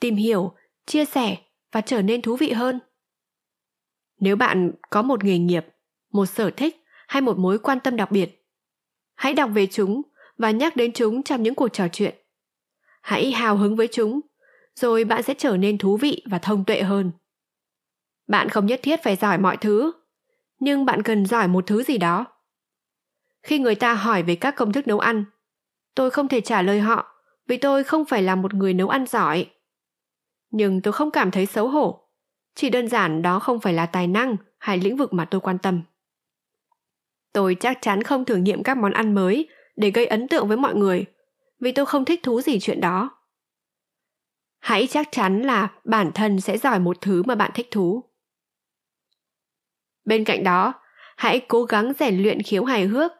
tìm hiểu, chia sẻ và trở nên thú vị hơn. Nếu bạn có một nghề nghiệp, một sở thích hay một mối quan tâm đặc biệt, hãy đọc về chúng và nhắc đến chúng trong những cuộc trò chuyện hãy hào hứng với chúng, rồi bạn sẽ trở nên thú vị và thông tuệ hơn. Bạn không nhất thiết phải giỏi mọi thứ, nhưng bạn cần giỏi một thứ gì đó. Khi người ta hỏi về các công thức nấu ăn, tôi không thể trả lời họ vì tôi không phải là một người nấu ăn giỏi. Nhưng tôi không cảm thấy xấu hổ, chỉ đơn giản đó không phải là tài năng hay lĩnh vực mà tôi quan tâm. Tôi chắc chắn không thử nghiệm các món ăn mới để gây ấn tượng với mọi người vì tôi không thích thú gì chuyện đó. Hãy chắc chắn là bản thân sẽ giỏi một thứ mà bạn thích thú. Bên cạnh đó, hãy cố gắng rèn luyện khiếu hài hước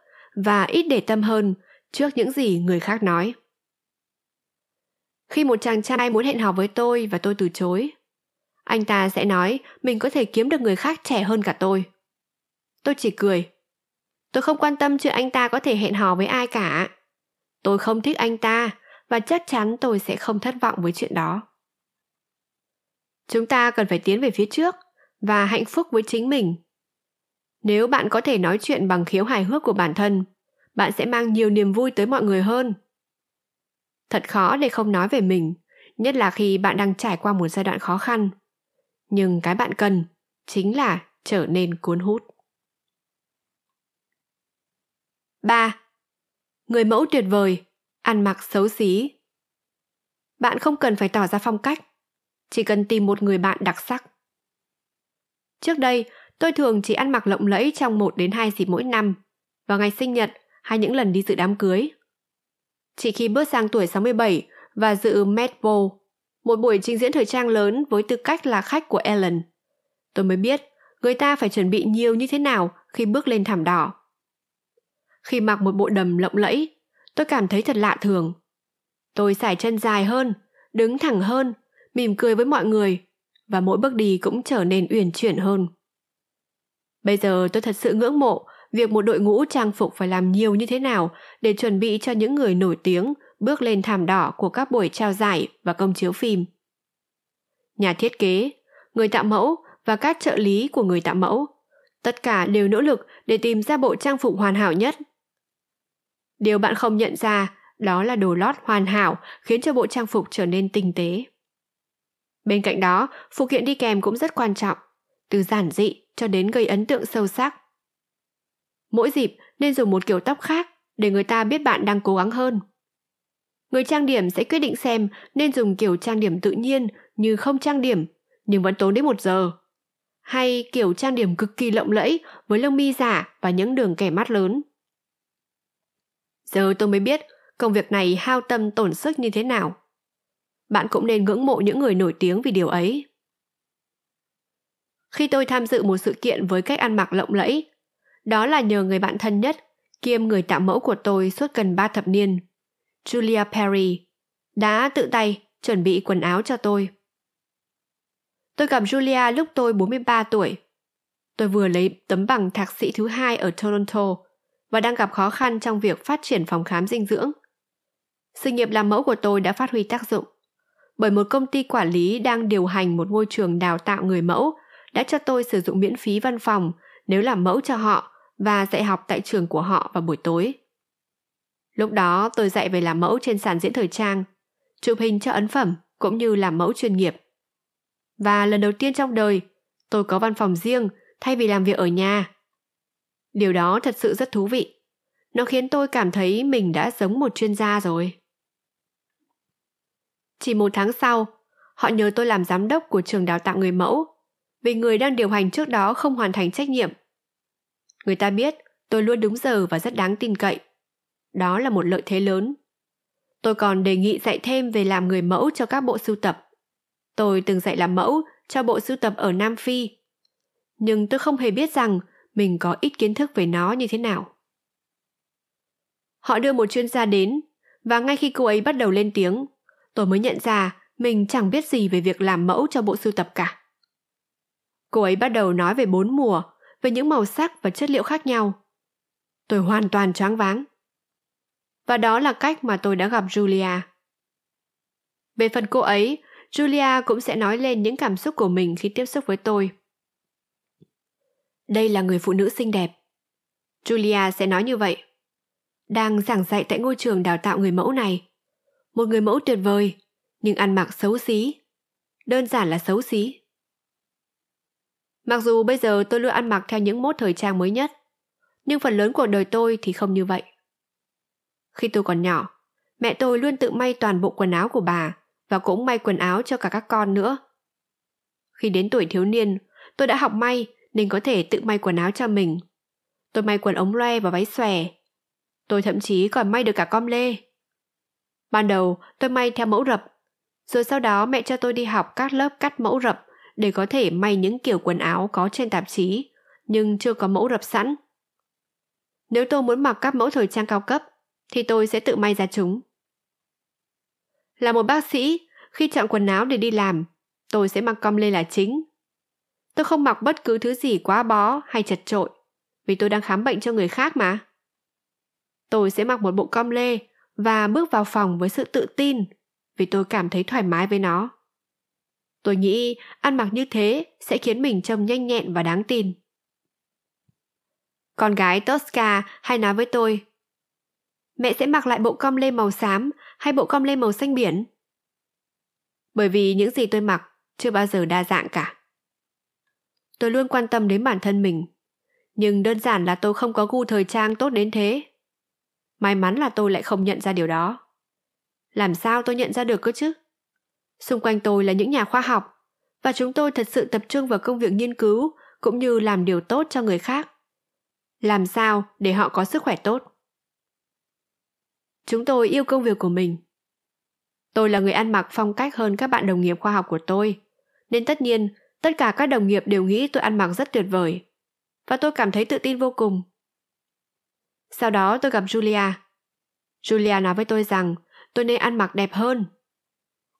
và ít để tâm hơn trước những gì người khác nói. Khi một chàng trai muốn hẹn hò với tôi và tôi từ chối, anh ta sẽ nói mình có thể kiếm được người khác trẻ hơn cả tôi. Tôi chỉ cười. Tôi không quan tâm chuyện anh ta có thể hẹn hò với ai cả tôi không thích anh ta, và chắc chắn tôi sẽ không thất vọng với chuyện đó. Chúng ta cần phải tiến về phía trước, và hạnh phúc với chính mình. Nếu bạn có thể nói chuyện bằng khiếu hài hước của bản thân, bạn sẽ mang nhiều niềm vui tới mọi người hơn. Thật khó để không nói về mình, nhất là khi bạn đang trải qua một giai đoạn khó khăn. Nhưng cái bạn cần chính là trở nên cuốn hút. 3 người mẫu tuyệt vời, ăn mặc xấu xí. Bạn không cần phải tỏ ra phong cách, chỉ cần tìm một người bạn đặc sắc. Trước đây, tôi thường chỉ ăn mặc lộng lẫy trong một đến hai dịp mỗi năm, vào ngày sinh nhật hay những lần đi dự đám cưới. Chỉ khi bước sang tuổi 67 và dự Met Ball, một buổi trình diễn thời trang lớn với tư cách là khách của Ellen, tôi mới biết người ta phải chuẩn bị nhiều như thế nào khi bước lên thảm đỏ. Khi mặc một bộ đầm lộng lẫy, tôi cảm thấy thật lạ thường. Tôi xải chân dài hơn, đứng thẳng hơn, mỉm cười với mọi người, và mỗi bước đi cũng trở nên uyển chuyển hơn. Bây giờ tôi thật sự ngưỡng mộ việc một đội ngũ trang phục phải làm nhiều như thế nào để chuẩn bị cho những người nổi tiếng bước lên thảm đỏ của các buổi trao giải và công chiếu phim. Nhà thiết kế, người tạo mẫu và các trợ lý của người tạo mẫu, tất cả đều nỗ lực để tìm ra bộ trang phục hoàn hảo nhất. Điều bạn không nhận ra đó là đồ lót hoàn hảo khiến cho bộ trang phục trở nên tinh tế. Bên cạnh đó, phụ kiện đi kèm cũng rất quan trọng, từ giản dị cho đến gây ấn tượng sâu sắc. Mỗi dịp nên dùng một kiểu tóc khác để người ta biết bạn đang cố gắng hơn. Người trang điểm sẽ quyết định xem nên dùng kiểu trang điểm tự nhiên như không trang điểm nhưng vẫn tốn đến một giờ. Hay kiểu trang điểm cực kỳ lộng lẫy với lông mi giả và những đường kẻ mắt lớn. Giờ tôi mới biết công việc này hao tâm tổn sức như thế nào. Bạn cũng nên ngưỡng mộ những người nổi tiếng vì điều ấy. Khi tôi tham dự một sự kiện với cách ăn mặc lộng lẫy, đó là nhờ người bạn thân nhất, kiêm người tạo mẫu của tôi suốt gần ba thập niên, Julia Perry, đã tự tay chuẩn bị quần áo cho tôi. Tôi gặp Julia lúc tôi 43 tuổi. Tôi vừa lấy tấm bằng thạc sĩ thứ hai ở Toronto và đang gặp khó khăn trong việc phát triển phòng khám dinh dưỡng. Sự nghiệp làm mẫu của tôi đã phát huy tác dụng, bởi một công ty quản lý đang điều hành một ngôi trường đào tạo người mẫu đã cho tôi sử dụng miễn phí văn phòng nếu làm mẫu cho họ và dạy học tại trường của họ vào buổi tối. Lúc đó tôi dạy về làm mẫu trên sàn diễn thời trang, chụp hình cho ấn phẩm cũng như làm mẫu chuyên nghiệp. Và lần đầu tiên trong đời, tôi có văn phòng riêng thay vì làm việc ở nhà. Điều đó thật sự rất thú vị. Nó khiến tôi cảm thấy mình đã giống một chuyên gia rồi. Chỉ một tháng sau, họ nhờ tôi làm giám đốc của trường đào tạo người mẫu vì người đang điều hành trước đó không hoàn thành trách nhiệm. Người ta biết tôi luôn đúng giờ và rất đáng tin cậy. Đó là một lợi thế lớn. Tôi còn đề nghị dạy thêm về làm người mẫu cho các bộ sưu tập. Tôi từng dạy làm mẫu cho bộ sưu tập ở Nam Phi. Nhưng tôi không hề biết rằng mình có ít kiến thức về nó như thế nào. Họ đưa một chuyên gia đến và ngay khi cô ấy bắt đầu lên tiếng, tôi mới nhận ra mình chẳng biết gì về việc làm mẫu cho bộ sưu tập cả. Cô ấy bắt đầu nói về bốn mùa, về những màu sắc và chất liệu khác nhau. Tôi hoàn toàn choáng váng. Và đó là cách mà tôi đã gặp Julia. Về phần cô ấy, Julia cũng sẽ nói lên những cảm xúc của mình khi tiếp xúc với tôi. Đây là người phụ nữ xinh đẹp. Julia sẽ nói như vậy. Đang giảng dạy tại ngôi trường đào tạo người mẫu này. Một người mẫu tuyệt vời, nhưng ăn mặc xấu xí. Đơn giản là xấu xí. Mặc dù bây giờ tôi luôn ăn mặc theo những mốt thời trang mới nhất, nhưng phần lớn cuộc đời tôi thì không như vậy. Khi tôi còn nhỏ, mẹ tôi luôn tự may toàn bộ quần áo của bà và cũng may quần áo cho cả các con nữa. Khi đến tuổi thiếu niên, tôi đã học may nên có thể tự may quần áo cho mình. Tôi may quần ống loe và váy xòe. Tôi thậm chí còn may được cả com lê. Ban đầu tôi may theo mẫu rập, rồi sau đó mẹ cho tôi đi học các lớp cắt mẫu rập để có thể may những kiểu quần áo có trên tạp chí, nhưng chưa có mẫu rập sẵn. Nếu tôi muốn mặc các mẫu thời trang cao cấp, thì tôi sẽ tự may ra chúng. Là một bác sĩ, khi chọn quần áo để đi làm, tôi sẽ mặc com lê là chính. Tôi không mặc bất cứ thứ gì quá bó hay chật trội, vì tôi đang khám bệnh cho người khác mà. Tôi sẽ mặc một bộ com lê và bước vào phòng với sự tự tin vì tôi cảm thấy thoải mái với nó. Tôi nghĩ ăn mặc như thế sẽ khiến mình trông nhanh nhẹn và đáng tin. Con gái Tosca hay nói với tôi Mẹ sẽ mặc lại bộ com lê màu xám hay bộ com lê màu xanh biển? Bởi vì những gì tôi mặc chưa bao giờ đa dạng cả. Tôi luôn quan tâm đến bản thân mình, nhưng đơn giản là tôi không có gu thời trang tốt đến thế. May mắn là tôi lại không nhận ra điều đó. Làm sao tôi nhận ra được cơ chứ? Xung quanh tôi là những nhà khoa học và chúng tôi thật sự tập trung vào công việc nghiên cứu cũng như làm điều tốt cho người khác. Làm sao để họ có sức khỏe tốt? Chúng tôi yêu công việc của mình. Tôi là người ăn mặc phong cách hơn các bạn đồng nghiệp khoa học của tôi, nên tất nhiên tất cả các đồng nghiệp đều nghĩ tôi ăn mặc rất tuyệt vời. Và tôi cảm thấy tự tin vô cùng. Sau đó tôi gặp Julia. Julia nói với tôi rằng tôi nên ăn mặc đẹp hơn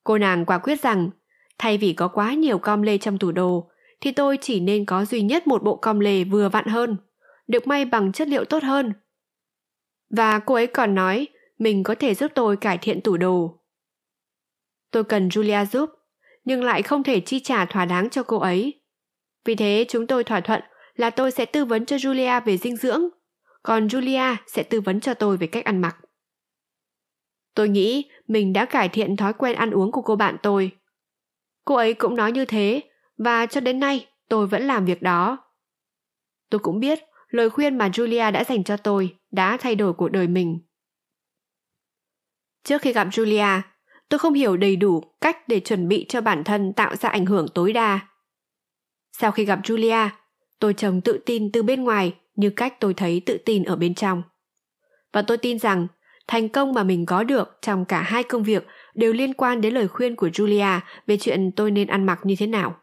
Cô nàng quả quyết rằng, thay vì có quá nhiều com lê trong tủ đồ, thì tôi chỉ nên có duy nhất một bộ com lê vừa vặn hơn, được may bằng chất liệu tốt hơn. Và cô ấy còn nói mình có thể giúp tôi cải thiện tủ đồ. Tôi cần Julia giúp, nhưng lại không thể chi trả thỏa đáng cho cô ấy. Vì thế chúng tôi thỏa thuận là tôi sẽ tư vấn cho Julia về dinh dưỡng, còn Julia sẽ tư vấn cho tôi về cách ăn mặc. Tôi nghĩ mình đã cải thiện thói quen ăn uống của cô bạn tôi. Cô ấy cũng nói như thế, và cho đến nay tôi vẫn làm việc đó. Tôi cũng biết lời khuyên mà Julia đã dành cho tôi đã thay đổi cuộc đời mình. Trước khi gặp Julia, tôi không hiểu đầy đủ cách để chuẩn bị cho bản thân tạo ra ảnh hưởng tối đa. Sau khi gặp Julia, tôi trông tự tin từ bên ngoài như cách tôi thấy tự tin ở bên trong. Và tôi tin rằng thành công mà mình có được trong cả hai công việc đều liên quan đến lời khuyên của Julia về chuyện tôi nên ăn mặc như thế nào.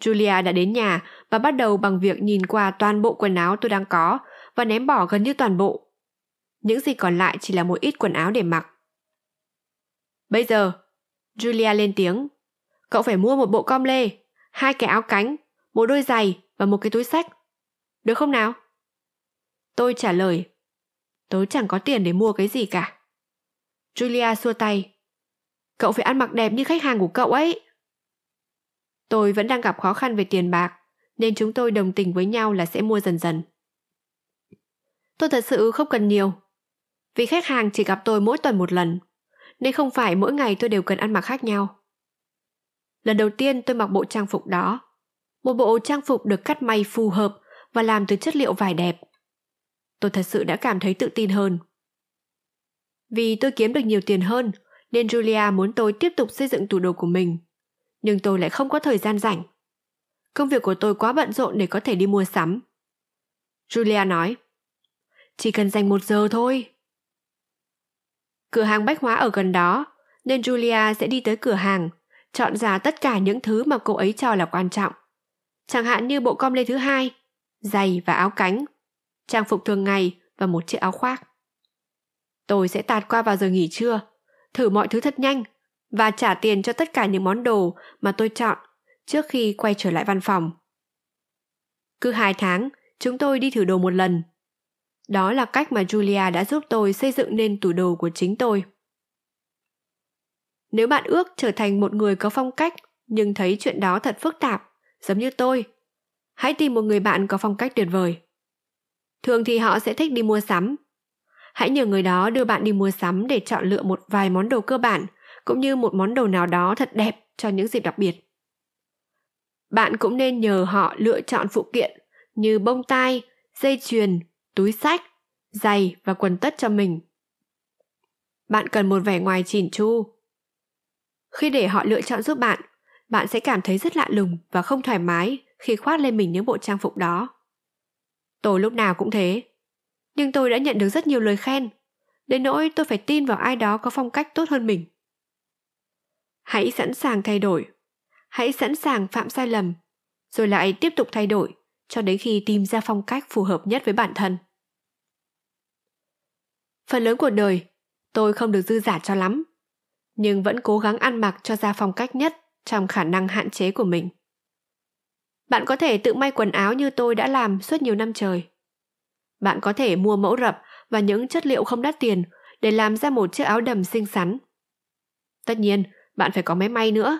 Julia đã đến nhà và bắt đầu bằng việc nhìn qua toàn bộ quần áo tôi đang có và ném bỏ gần như toàn bộ. Những gì còn lại chỉ là một ít quần áo để mặc. Bây giờ, Julia lên tiếng. Cậu phải mua một bộ com lê, hai cái áo cánh, một đôi giày và một cái túi sách. Được không nào? Tôi trả lời. Tớ chẳng có tiền để mua cái gì cả. Julia xua tay. Cậu phải ăn mặc đẹp như khách hàng của cậu ấy. Tôi vẫn đang gặp khó khăn về tiền bạc, nên chúng tôi đồng tình với nhau là sẽ mua dần dần. Tôi thật sự không cần nhiều, vì khách hàng chỉ gặp tôi mỗi tuần một lần, nên không phải mỗi ngày tôi đều cần ăn mặc khác nhau. Lần đầu tiên tôi mặc bộ trang phục đó, một bộ trang phục được cắt may phù hợp và làm từ chất liệu vải đẹp. Tôi thật sự đã cảm thấy tự tin hơn. Vì tôi kiếm được nhiều tiền hơn, nên Julia muốn tôi tiếp tục xây dựng tủ đồ của mình nhưng tôi lại không có thời gian rảnh. Công việc của tôi quá bận rộn để có thể đi mua sắm. Julia nói, chỉ cần dành một giờ thôi. Cửa hàng bách hóa ở gần đó, nên Julia sẽ đi tới cửa hàng, chọn ra tất cả những thứ mà cô ấy cho là quan trọng. Chẳng hạn như bộ com lê thứ hai, giày và áo cánh, trang phục thường ngày và một chiếc áo khoác. Tôi sẽ tạt qua vào giờ nghỉ trưa, thử mọi thứ thật nhanh và trả tiền cho tất cả những món đồ mà tôi chọn trước khi quay trở lại văn phòng. Cứ hai tháng, chúng tôi đi thử đồ một lần. Đó là cách mà Julia đã giúp tôi xây dựng nên tủ đồ của chính tôi. Nếu bạn ước trở thành một người có phong cách nhưng thấy chuyện đó thật phức tạp, giống như tôi, hãy tìm một người bạn có phong cách tuyệt vời. Thường thì họ sẽ thích đi mua sắm. Hãy nhờ người đó đưa bạn đi mua sắm để chọn lựa một vài món đồ cơ bản cũng như một món đồ nào đó thật đẹp cho những dịp đặc biệt. Bạn cũng nên nhờ họ lựa chọn phụ kiện như bông tai, dây chuyền, túi sách, giày và quần tất cho mình. Bạn cần một vẻ ngoài chỉn chu. Khi để họ lựa chọn giúp bạn, bạn sẽ cảm thấy rất lạ lùng và không thoải mái khi khoác lên mình những bộ trang phục đó. Tôi lúc nào cũng thế. Nhưng tôi đã nhận được rất nhiều lời khen, đến nỗi tôi phải tin vào ai đó có phong cách tốt hơn mình hãy sẵn sàng thay đổi hãy sẵn sàng phạm sai lầm rồi lại tiếp tục thay đổi cho đến khi tìm ra phong cách phù hợp nhất với bản thân phần lớn cuộc đời, tôi không được dư giả cho lắm, nhưng vẫn cố gắng ăn mặc cho ra phong cách nhất trong khả năng hạn chế của mình bạn có thể tự may quần áo như tôi đã làm suốt nhiều năm trời bạn có thể mua mẫu rập và những chất liệu không đắt tiền để làm ra một chiếc áo đầm xinh xắn tất nhiên, bạn phải có máy may nữa.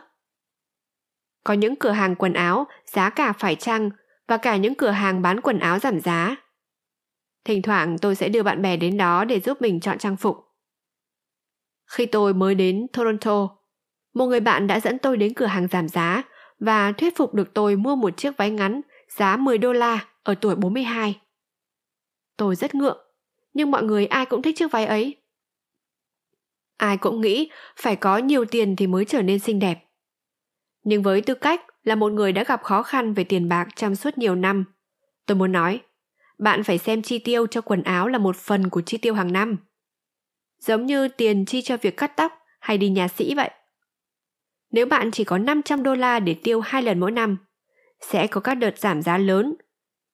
Có những cửa hàng quần áo giá cả phải chăng và cả những cửa hàng bán quần áo giảm giá. Thỉnh thoảng tôi sẽ đưa bạn bè đến đó để giúp mình chọn trang phục. Khi tôi mới đến Toronto, một người bạn đã dẫn tôi đến cửa hàng giảm giá và thuyết phục được tôi mua một chiếc váy ngắn giá 10 đô la ở tuổi 42. Tôi rất ngượng, nhưng mọi người ai cũng thích chiếc váy ấy. Ai cũng nghĩ phải có nhiều tiền thì mới trở nên xinh đẹp. Nhưng với tư cách là một người đã gặp khó khăn về tiền bạc trong suốt nhiều năm, tôi muốn nói, bạn phải xem chi tiêu cho quần áo là một phần của chi tiêu hàng năm. Giống như tiền chi cho việc cắt tóc hay đi nhà sĩ vậy. Nếu bạn chỉ có 500 đô la để tiêu hai lần mỗi năm, sẽ có các đợt giảm giá lớn.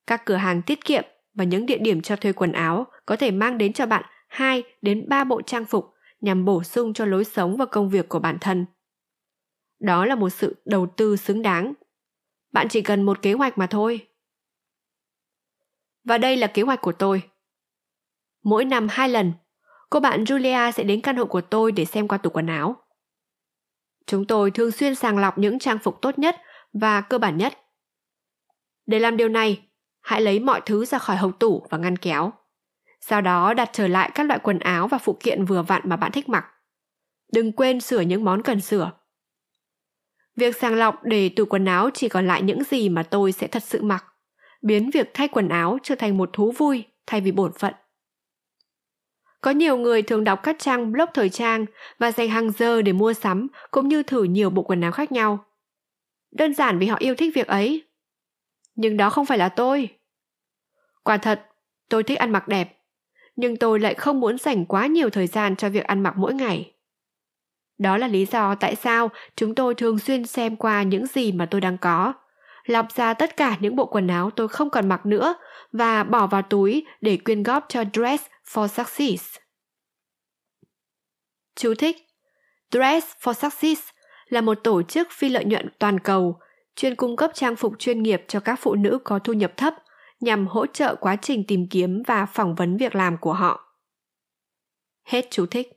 Các cửa hàng tiết kiệm và những địa điểm cho thuê quần áo có thể mang đến cho bạn 2 đến 3 bộ trang phục nhằm bổ sung cho lối sống và công việc của bản thân. Đó là một sự đầu tư xứng đáng. Bạn chỉ cần một kế hoạch mà thôi. Và đây là kế hoạch của tôi. Mỗi năm hai lần, cô bạn Julia sẽ đến căn hộ của tôi để xem qua tủ quần áo. Chúng tôi thường xuyên sàng lọc những trang phục tốt nhất và cơ bản nhất. Để làm điều này, hãy lấy mọi thứ ra khỏi hộc tủ và ngăn kéo. Sau đó đặt trở lại các loại quần áo và phụ kiện vừa vặn mà bạn thích mặc. Đừng quên sửa những món cần sửa. Việc sàng lọc để tủ quần áo chỉ còn lại những gì mà tôi sẽ thật sự mặc, biến việc thay quần áo trở thành một thú vui thay vì bổn phận. Có nhiều người thường đọc các trang blog thời trang và dành hàng giờ để mua sắm cũng như thử nhiều bộ quần áo khác nhau. Đơn giản vì họ yêu thích việc ấy. Nhưng đó không phải là tôi. Quả thật, tôi thích ăn mặc đẹp, nhưng tôi lại không muốn dành quá nhiều thời gian cho việc ăn mặc mỗi ngày. Đó là lý do tại sao chúng tôi thường xuyên xem qua những gì mà tôi đang có, lọc ra tất cả những bộ quần áo tôi không còn mặc nữa và bỏ vào túi để quyên góp cho Dress for Success. Chú thích, Dress for Success là một tổ chức phi lợi nhuận toàn cầu, chuyên cung cấp trang phục chuyên nghiệp cho các phụ nữ có thu nhập thấp nhằm hỗ trợ quá trình tìm kiếm và phỏng vấn việc làm của họ. Hết chú thích.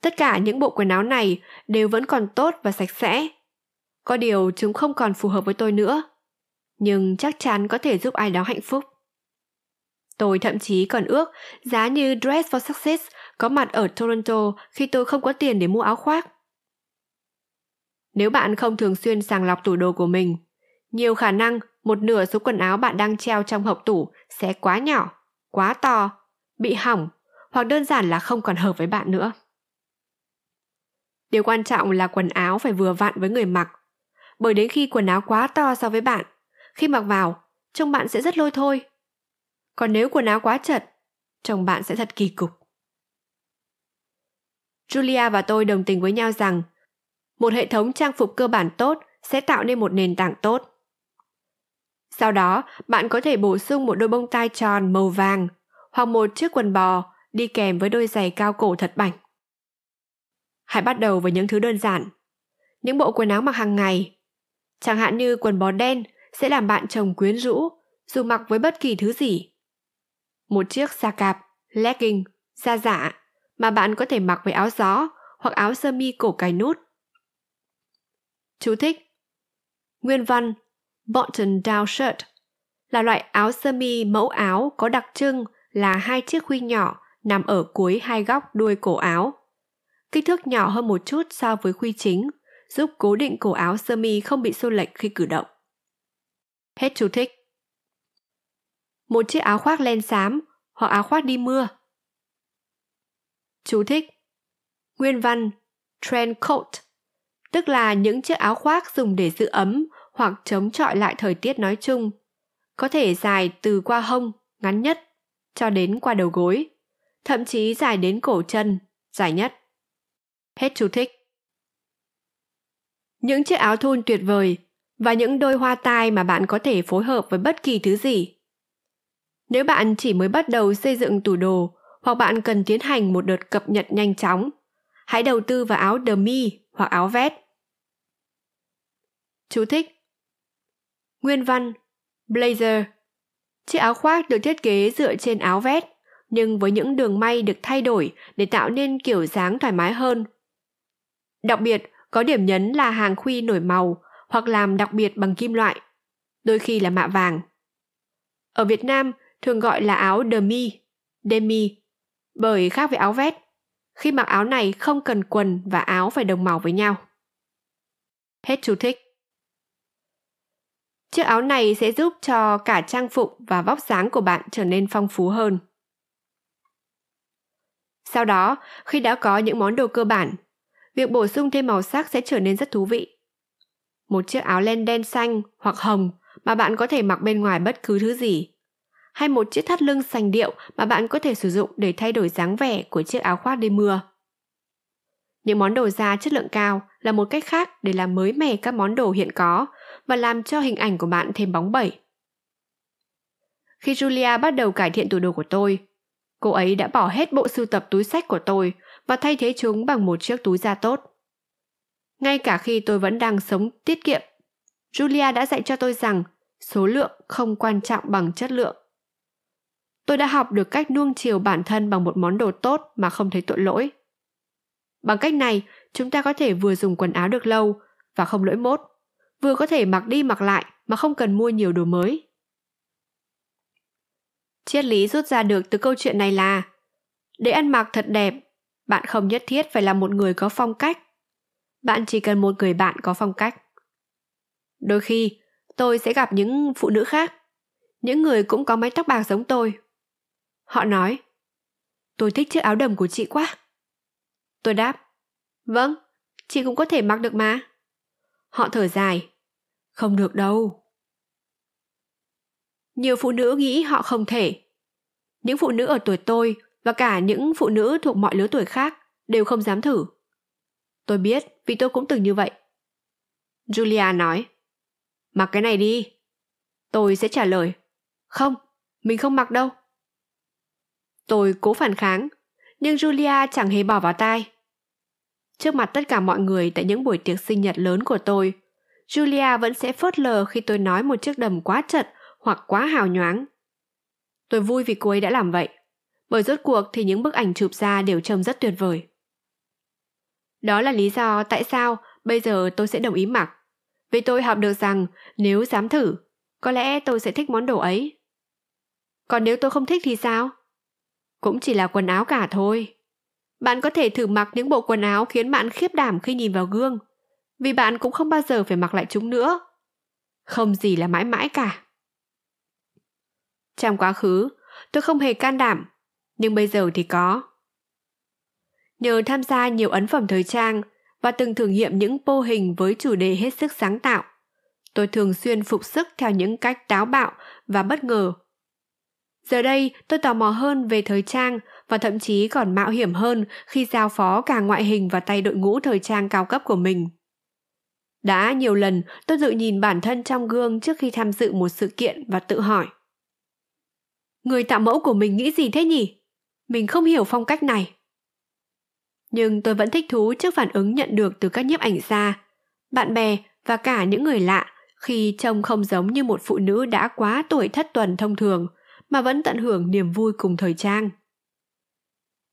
Tất cả những bộ quần áo này đều vẫn còn tốt và sạch sẽ. Có điều chúng không còn phù hợp với tôi nữa, nhưng chắc chắn có thể giúp ai đó hạnh phúc. Tôi thậm chí còn ước giá như Dress for Success có mặt ở Toronto khi tôi không có tiền để mua áo khoác. Nếu bạn không thường xuyên sàng lọc tủ đồ của mình, nhiều khả năng một nửa số quần áo bạn đang treo trong hộp tủ sẽ quá nhỏ, quá to, bị hỏng hoặc đơn giản là không còn hợp với bạn nữa. Điều quan trọng là quần áo phải vừa vặn với người mặc. Bởi đến khi quần áo quá to so với bạn, khi mặc vào, trông bạn sẽ rất lôi thôi. Còn nếu quần áo quá chật, trông bạn sẽ thật kỳ cục. Julia và tôi đồng tình với nhau rằng một hệ thống trang phục cơ bản tốt sẽ tạo nên một nền tảng tốt. Sau đó, bạn có thể bổ sung một đôi bông tai tròn màu vàng hoặc một chiếc quần bò đi kèm với đôi giày cao cổ thật bảnh. Hãy bắt đầu với những thứ đơn giản. Những bộ quần áo mặc hàng ngày. Chẳng hạn như quần bó đen sẽ làm bạn chồng quyến rũ dù mặc với bất kỳ thứ gì. Một chiếc xa cạp, legging, da giả mà bạn có thể mặc với áo gió hoặc áo sơ mi cổ cài nút. Chú thích Nguyên văn button down shirt là loại áo sơ mi mẫu áo có đặc trưng là hai chiếc khuy nhỏ nằm ở cuối hai góc đuôi cổ áo kích thước nhỏ hơn một chút so với khuy chính, giúp cố định cổ áo sơ mi không bị xô lệch khi cử động. Hết chú thích. Một chiếc áo khoác len xám hoặc áo khoác đi mưa. Chú thích. Nguyên văn trend coat, tức là những chiếc áo khoác dùng để giữ ấm hoặc chống chọi lại thời tiết nói chung, có thể dài từ qua hông, ngắn nhất, cho đến qua đầu gối, thậm chí dài đến cổ chân, dài nhất. Hết chú thích. Những chiếc áo thun tuyệt vời và những đôi hoa tai mà bạn có thể phối hợp với bất kỳ thứ gì. Nếu bạn chỉ mới bắt đầu xây dựng tủ đồ hoặc bạn cần tiến hành một đợt cập nhật nhanh chóng, hãy đầu tư vào áo đờ mi hoặc áo vest. Chú thích Nguyên văn Blazer Chiếc áo khoác được thiết kế dựa trên áo vest, nhưng với những đường may được thay đổi để tạo nên kiểu dáng thoải mái hơn Đặc biệt, có điểm nhấn là hàng khuy nổi màu hoặc làm đặc biệt bằng kim loại, đôi khi là mạ vàng. Ở Việt Nam thường gọi là áo demi, demi, bởi khác với áo vest, khi mặc áo này không cần quần và áo phải đồng màu với nhau. Hết chú thích. Chiếc áo này sẽ giúp cho cả trang phục và vóc dáng của bạn trở nên phong phú hơn. Sau đó, khi đã có những món đồ cơ bản, việc bổ sung thêm màu sắc sẽ trở nên rất thú vị. Một chiếc áo len đen xanh hoặc hồng mà bạn có thể mặc bên ngoài bất cứ thứ gì. Hay một chiếc thắt lưng sành điệu mà bạn có thể sử dụng để thay đổi dáng vẻ của chiếc áo khoác đi mưa. Những món đồ da chất lượng cao là một cách khác để làm mới mẻ các món đồ hiện có và làm cho hình ảnh của bạn thêm bóng bẩy. Khi Julia bắt đầu cải thiện tủ đồ của tôi, cô ấy đã bỏ hết bộ sưu tập túi sách của tôi và thay thế chúng bằng một chiếc túi da tốt. Ngay cả khi tôi vẫn đang sống tiết kiệm, Julia đã dạy cho tôi rằng số lượng không quan trọng bằng chất lượng. Tôi đã học được cách nuông chiều bản thân bằng một món đồ tốt mà không thấy tội lỗi. Bằng cách này, chúng ta có thể vừa dùng quần áo được lâu và không lỗi mốt, vừa có thể mặc đi mặc lại mà không cần mua nhiều đồ mới. Triết lý rút ra được từ câu chuyện này là để ăn mặc thật đẹp, bạn không nhất thiết phải là một người có phong cách. Bạn chỉ cần một người bạn có phong cách. Đôi khi, tôi sẽ gặp những phụ nữ khác, những người cũng có mái tóc bạc giống tôi. Họ nói, tôi thích chiếc áo đầm của chị quá. Tôi đáp, vâng, chị cũng có thể mặc được mà. Họ thở dài, không được đâu. Nhiều phụ nữ nghĩ họ không thể. Những phụ nữ ở tuổi tôi và cả những phụ nữ thuộc mọi lứa tuổi khác đều không dám thử. Tôi biết vì tôi cũng từng như vậy. Julia nói, mặc cái này đi. Tôi sẽ trả lời, không, mình không mặc đâu. Tôi cố phản kháng, nhưng Julia chẳng hề bỏ vào tai. Trước mặt tất cả mọi người tại những buổi tiệc sinh nhật lớn của tôi, Julia vẫn sẽ phớt lờ khi tôi nói một chiếc đầm quá chật hoặc quá hào nhoáng. Tôi vui vì cô ấy đã làm vậy, bởi rốt cuộc thì những bức ảnh chụp ra đều trông rất tuyệt vời. Đó là lý do tại sao bây giờ tôi sẽ đồng ý mặc. Vì tôi học được rằng nếu dám thử, có lẽ tôi sẽ thích món đồ ấy. Còn nếu tôi không thích thì sao? Cũng chỉ là quần áo cả thôi. Bạn có thể thử mặc những bộ quần áo khiến bạn khiếp đảm khi nhìn vào gương, vì bạn cũng không bao giờ phải mặc lại chúng nữa. Không gì là mãi mãi cả. Trong quá khứ, tôi không hề can đảm, nhưng bây giờ thì có. Nhờ tham gia nhiều ấn phẩm thời trang và từng thử nghiệm những pô hình với chủ đề hết sức sáng tạo, tôi thường xuyên phục sức theo những cách táo bạo và bất ngờ. Giờ đây, tôi tò mò hơn về thời trang và thậm chí còn mạo hiểm hơn khi giao phó cả ngoại hình và tay đội ngũ thời trang cao cấp của mình. Đã nhiều lần tôi tự nhìn bản thân trong gương trước khi tham dự một sự kiện và tự hỏi. Người tạo mẫu của mình nghĩ gì thế nhỉ? Mình không hiểu phong cách này. Nhưng tôi vẫn thích thú trước phản ứng nhận được từ các nhiếp ảnh gia, bạn bè và cả những người lạ khi trông không giống như một phụ nữ đã quá tuổi thất tuần thông thường mà vẫn tận hưởng niềm vui cùng thời trang.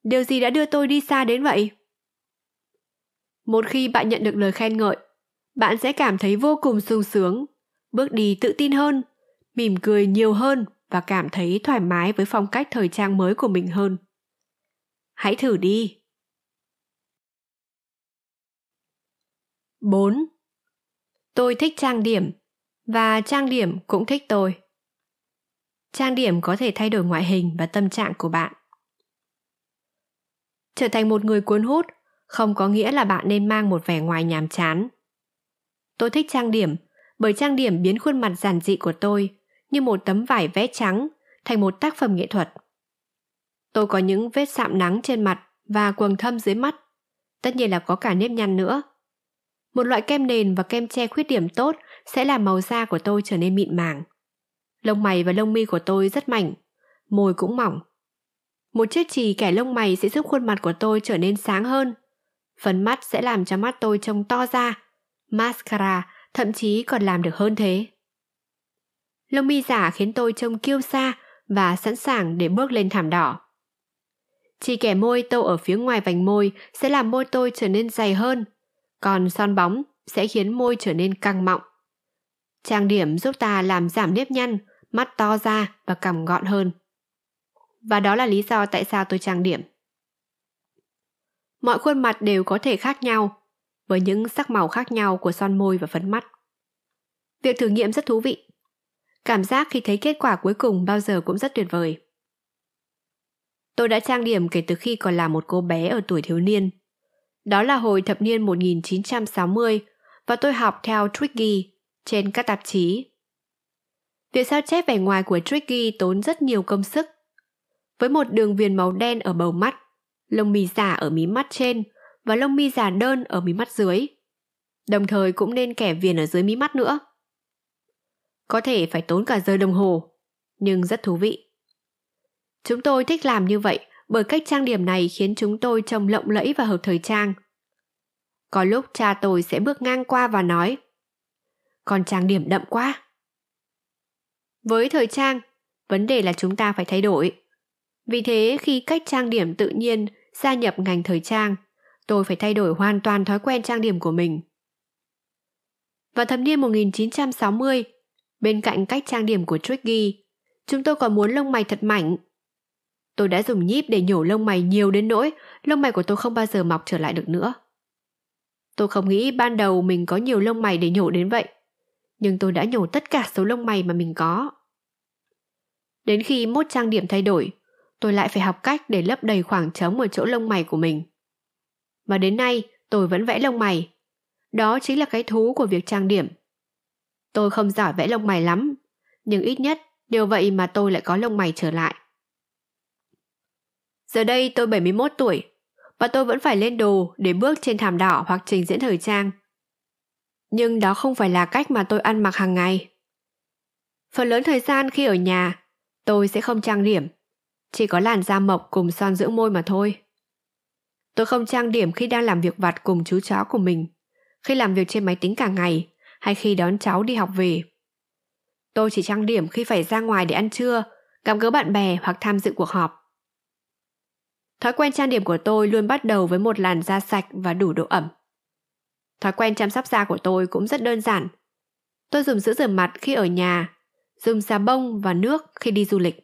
Điều gì đã đưa tôi đi xa đến vậy? Một khi bạn nhận được lời khen ngợi, bạn sẽ cảm thấy vô cùng sung sướng, bước đi tự tin hơn, mỉm cười nhiều hơn và cảm thấy thoải mái với phong cách thời trang mới của mình hơn. Hãy thử đi. 4. Tôi thích trang điểm, và trang điểm cũng thích tôi. Trang điểm có thể thay đổi ngoại hình và tâm trạng của bạn. Trở thành một người cuốn hút không có nghĩa là bạn nên mang một vẻ ngoài nhàm chán. Tôi thích trang điểm bởi trang điểm biến khuôn mặt giản dị của tôi như một tấm vải vẽ trắng thành một tác phẩm nghệ thuật. Tôi có những vết sạm nắng trên mặt và quầng thâm dưới mắt. Tất nhiên là có cả nếp nhăn nữa. Một loại kem nền và kem che khuyết điểm tốt sẽ làm màu da của tôi trở nên mịn màng. Lông mày và lông mi của tôi rất mảnh, môi cũng mỏng. Một chiếc chì kẻ lông mày sẽ giúp khuôn mặt của tôi trở nên sáng hơn. Phấn mắt sẽ làm cho mắt tôi trông to ra. Mascara thậm chí còn làm được hơn thế. Lông mi giả khiến tôi trông kiêu sa và sẵn sàng để bước lên thảm đỏ. Chỉ kẻ môi tô ở phía ngoài vành môi sẽ làm môi tôi trở nên dày hơn, còn son bóng sẽ khiến môi trở nên căng mọng. Trang điểm giúp ta làm giảm nếp nhăn, mắt to ra và cằm gọn hơn. Và đó là lý do tại sao tôi trang điểm. Mọi khuôn mặt đều có thể khác nhau, với những sắc màu khác nhau của son môi và phấn mắt. Việc thử nghiệm rất thú vị. Cảm giác khi thấy kết quả cuối cùng bao giờ cũng rất tuyệt vời. Tôi đã trang điểm kể từ khi còn là một cô bé ở tuổi thiếu niên. Đó là hồi thập niên 1960 và tôi học theo Twiggy trên các tạp chí. Việc sao chép vẻ ngoài của Tricky tốn rất nhiều công sức. Với một đường viền màu đen ở bầu mắt, lông mi giả ở mí mắt trên và lông mi giả đơn ở mí mắt dưới. Đồng thời cũng nên kẻ viền ở dưới mí mắt nữa. Có thể phải tốn cả giờ đồng hồ, nhưng rất thú vị. Chúng tôi thích làm như vậy bởi cách trang điểm này khiến chúng tôi trông lộng lẫy và hợp thời trang. Có lúc cha tôi sẽ bước ngang qua và nói con trang điểm đậm quá. Với thời trang, vấn đề là chúng ta phải thay đổi. Vì thế khi cách trang điểm tự nhiên gia nhập ngành thời trang, tôi phải thay đổi hoàn toàn thói quen trang điểm của mình. Vào thập niên 1960, bên cạnh cách trang điểm của Tricky, chúng tôi còn muốn lông mày thật mảnh. Tôi đã dùng nhíp để nhổ lông mày nhiều đến nỗi lông mày của tôi không bao giờ mọc trở lại được nữa. Tôi không nghĩ ban đầu mình có nhiều lông mày để nhổ đến vậy, nhưng tôi đã nhổ tất cả số lông mày mà mình có. Đến khi mốt trang điểm thay đổi, tôi lại phải học cách để lấp đầy khoảng trống ở chỗ lông mày của mình. Và đến nay, tôi vẫn vẽ lông mày. Đó chính là cái thú của việc trang điểm. Tôi không giỏi vẽ lông mày lắm, nhưng ít nhất điều vậy mà tôi lại có lông mày trở lại. Giờ đây tôi 71 tuổi và tôi vẫn phải lên đồ để bước trên thảm đỏ hoặc trình diễn thời trang. Nhưng đó không phải là cách mà tôi ăn mặc hàng ngày. Phần lớn thời gian khi ở nhà, tôi sẽ không trang điểm, chỉ có làn da mộc cùng son dưỡng môi mà thôi. Tôi không trang điểm khi đang làm việc vặt cùng chú chó của mình, khi làm việc trên máy tính cả ngày, hay khi đón cháu đi học về. Tôi chỉ trang điểm khi phải ra ngoài để ăn trưa, gặp gỡ bạn bè hoặc tham dự cuộc họp. Thói quen trang điểm của tôi luôn bắt đầu với một làn da sạch và đủ độ ẩm. Thói quen chăm sóc da của tôi cũng rất đơn giản. Tôi dùng sữa rửa mặt khi ở nhà, dùng xà bông và nước khi đi du lịch.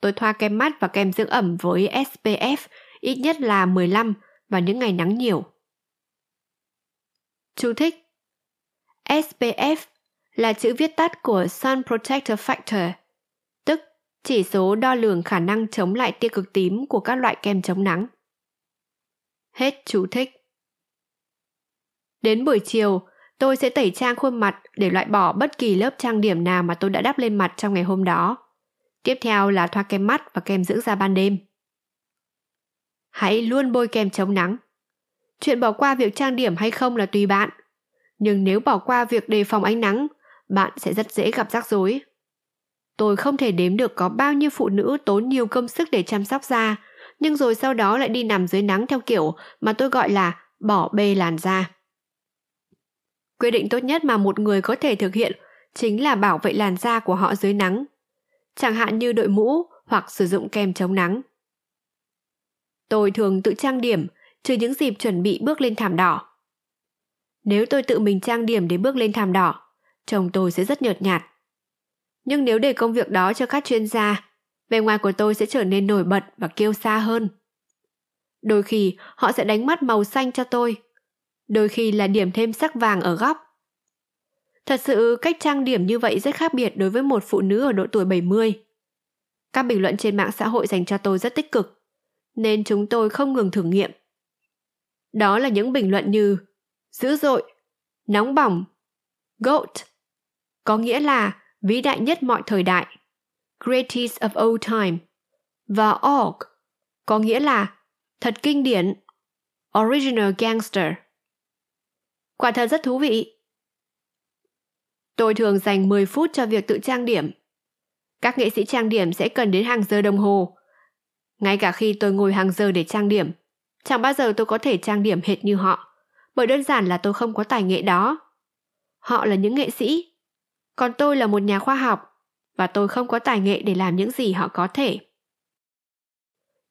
Tôi thoa kem mắt và kem dưỡng ẩm với SPF ít nhất là 15 vào những ngày nắng nhiều. Chú thích SPF là chữ viết tắt của Sun Protector Factor, chỉ số đo lường khả năng chống lại tia cực tím của các loại kem chống nắng. Hết chú thích. Đến buổi chiều, tôi sẽ tẩy trang khuôn mặt để loại bỏ bất kỳ lớp trang điểm nào mà tôi đã đắp lên mặt trong ngày hôm đó. Tiếp theo là thoa kem mắt và kem dưỡng da ban đêm. Hãy luôn bôi kem chống nắng. Chuyện bỏ qua việc trang điểm hay không là tùy bạn. Nhưng nếu bỏ qua việc đề phòng ánh nắng, bạn sẽ rất dễ gặp rắc rối. Tôi không thể đếm được có bao nhiêu phụ nữ tốn nhiều công sức để chăm sóc da, nhưng rồi sau đó lại đi nằm dưới nắng theo kiểu mà tôi gọi là bỏ bê làn da. Quyết định tốt nhất mà một người có thể thực hiện chính là bảo vệ làn da của họ dưới nắng, chẳng hạn như đội mũ hoặc sử dụng kem chống nắng. Tôi thường tự trang điểm, trừ những dịp chuẩn bị bước lên thảm đỏ. Nếu tôi tự mình trang điểm để bước lên thảm đỏ, chồng tôi sẽ rất nhợt nhạt. Nhưng nếu để công việc đó cho các chuyên gia, vẻ ngoài của tôi sẽ trở nên nổi bật và kiêu xa hơn. Đôi khi họ sẽ đánh mắt màu xanh cho tôi, đôi khi là điểm thêm sắc vàng ở góc. Thật sự cách trang điểm như vậy rất khác biệt đối với một phụ nữ ở độ tuổi 70. Các bình luận trên mạng xã hội dành cho tôi rất tích cực, nên chúng tôi không ngừng thử nghiệm. Đó là những bình luận như dữ dội, nóng bỏng, GOAT, có nghĩa là vĩ đại nhất mọi thời đại, greatest of all time, và org, có nghĩa là thật kinh điển, original gangster. Quả thật rất thú vị. Tôi thường dành 10 phút cho việc tự trang điểm. Các nghệ sĩ trang điểm sẽ cần đến hàng giờ đồng hồ. Ngay cả khi tôi ngồi hàng giờ để trang điểm, chẳng bao giờ tôi có thể trang điểm hệt như họ, bởi đơn giản là tôi không có tài nghệ đó. Họ là những nghệ sĩ, còn tôi là một nhà khoa học, và tôi không có tài nghệ để làm những gì họ có thể.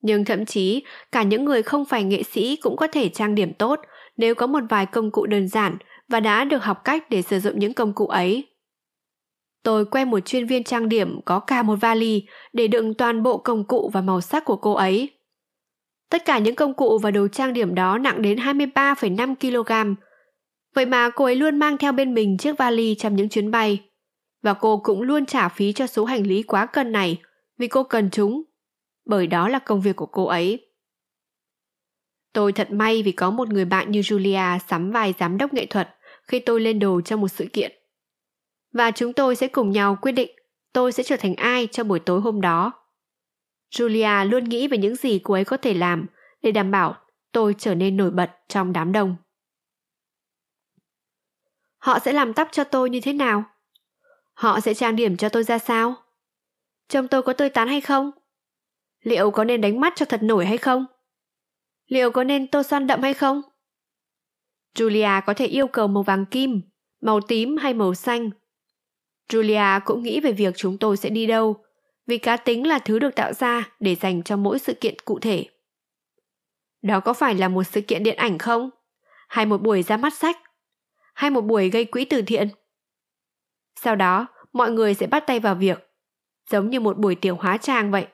Nhưng thậm chí, cả những người không phải nghệ sĩ cũng có thể trang điểm tốt nếu có một vài công cụ đơn giản và đã được học cách để sử dụng những công cụ ấy. Tôi quen một chuyên viên trang điểm có cả một vali để đựng toàn bộ công cụ và màu sắc của cô ấy. Tất cả những công cụ và đồ trang điểm đó nặng đến 23,5 kg. Vậy mà cô ấy luôn mang theo bên mình chiếc vali trong những chuyến bay. Và cô cũng luôn trả phí cho số hành lý quá cân này, vì cô cần chúng. Bởi đó là công việc của cô ấy. Tôi thật may vì có một người bạn như Julia sắm vai giám đốc nghệ thuật khi tôi lên đồ cho một sự kiện. Và chúng tôi sẽ cùng nhau quyết định tôi sẽ trở thành ai cho buổi tối hôm đó. Julia luôn nghĩ về những gì cô ấy có thể làm để đảm bảo tôi trở nên nổi bật trong đám đông. Họ sẽ làm tóc cho tôi như thế nào? Họ sẽ trang điểm cho tôi ra sao? Trông tôi có tươi tắn hay không? Liệu có nên đánh mắt cho thật nổi hay không? Liệu có nên tô son đậm hay không? Julia có thể yêu cầu màu vàng kim, màu tím hay màu xanh. Julia cũng nghĩ về việc chúng tôi sẽ đi đâu, vì cá tính là thứ được tạo ra để dành cho mỗi sự kiện cụ thể. Đó có phải là một sự kiện điện ảnh không? Hay một buổi ra mắt sách? Hay một buổi gây quỹ từ thiện? Sau đó, mọi người sẽ bắt tay vào việc, giống như một buổi tiểu hóa trang vậy.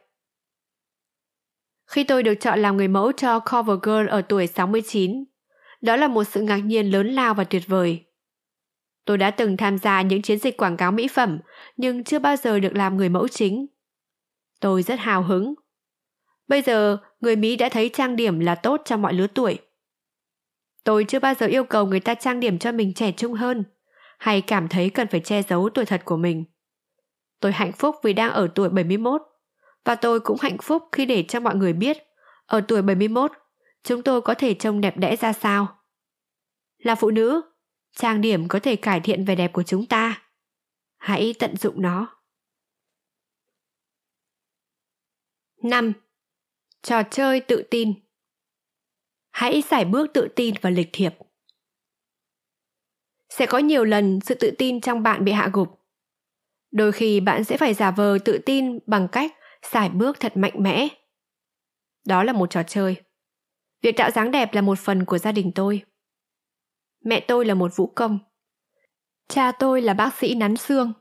Khi tôi được chọn làm người mẫu cho Cover Girl ở tuổi 69, đó là một sự ngạc nhiên lớn lao và tuyệt vời. Tôi đã từng tham gia những chiến dịch quảng cáo mỹ phẩm, nhưng chưa bao giờ được làm người mẫu chính. Tôi rất hào hứng. Bây giờ, người Mỹ đã thấy trang điểm là tốt cho mọi lứa tuổi. Tôi chưa bao giờ yêu cầu người ta trang điểm cho mình trẻ trung hơn, hay cảm thấy cần phải che giấu tuổi thật của mình. Tôi hạnh phúc vì đang ở tuổi 71, và tôi cũng hạnh phúc khi để cho mọi người biết, ở tuổi 71, chúng tôi có thể trông đẹp đẽ ra sao. Là phụ nữ, trang điểm có thể cải thiện vẻ đẹp của chúng ta. Hãy tận dụng nó. 5. Trò chơi tự tin Hãy giải bước tự tin và lịch thiệp. Sẽ có nhiều lần sự tự tin trong bạn bị hạ gục. Đôi khi bạn sẽ phải giả vờ tự tin bằng cách giải bước thật mạnh mẽ. Đó là một trò chơi. Việc tạo dáng đẹp là một phần của gia đình tôi. Mẹ tôi là một vũ công. Cha tôi là bác sĩ nắn xương.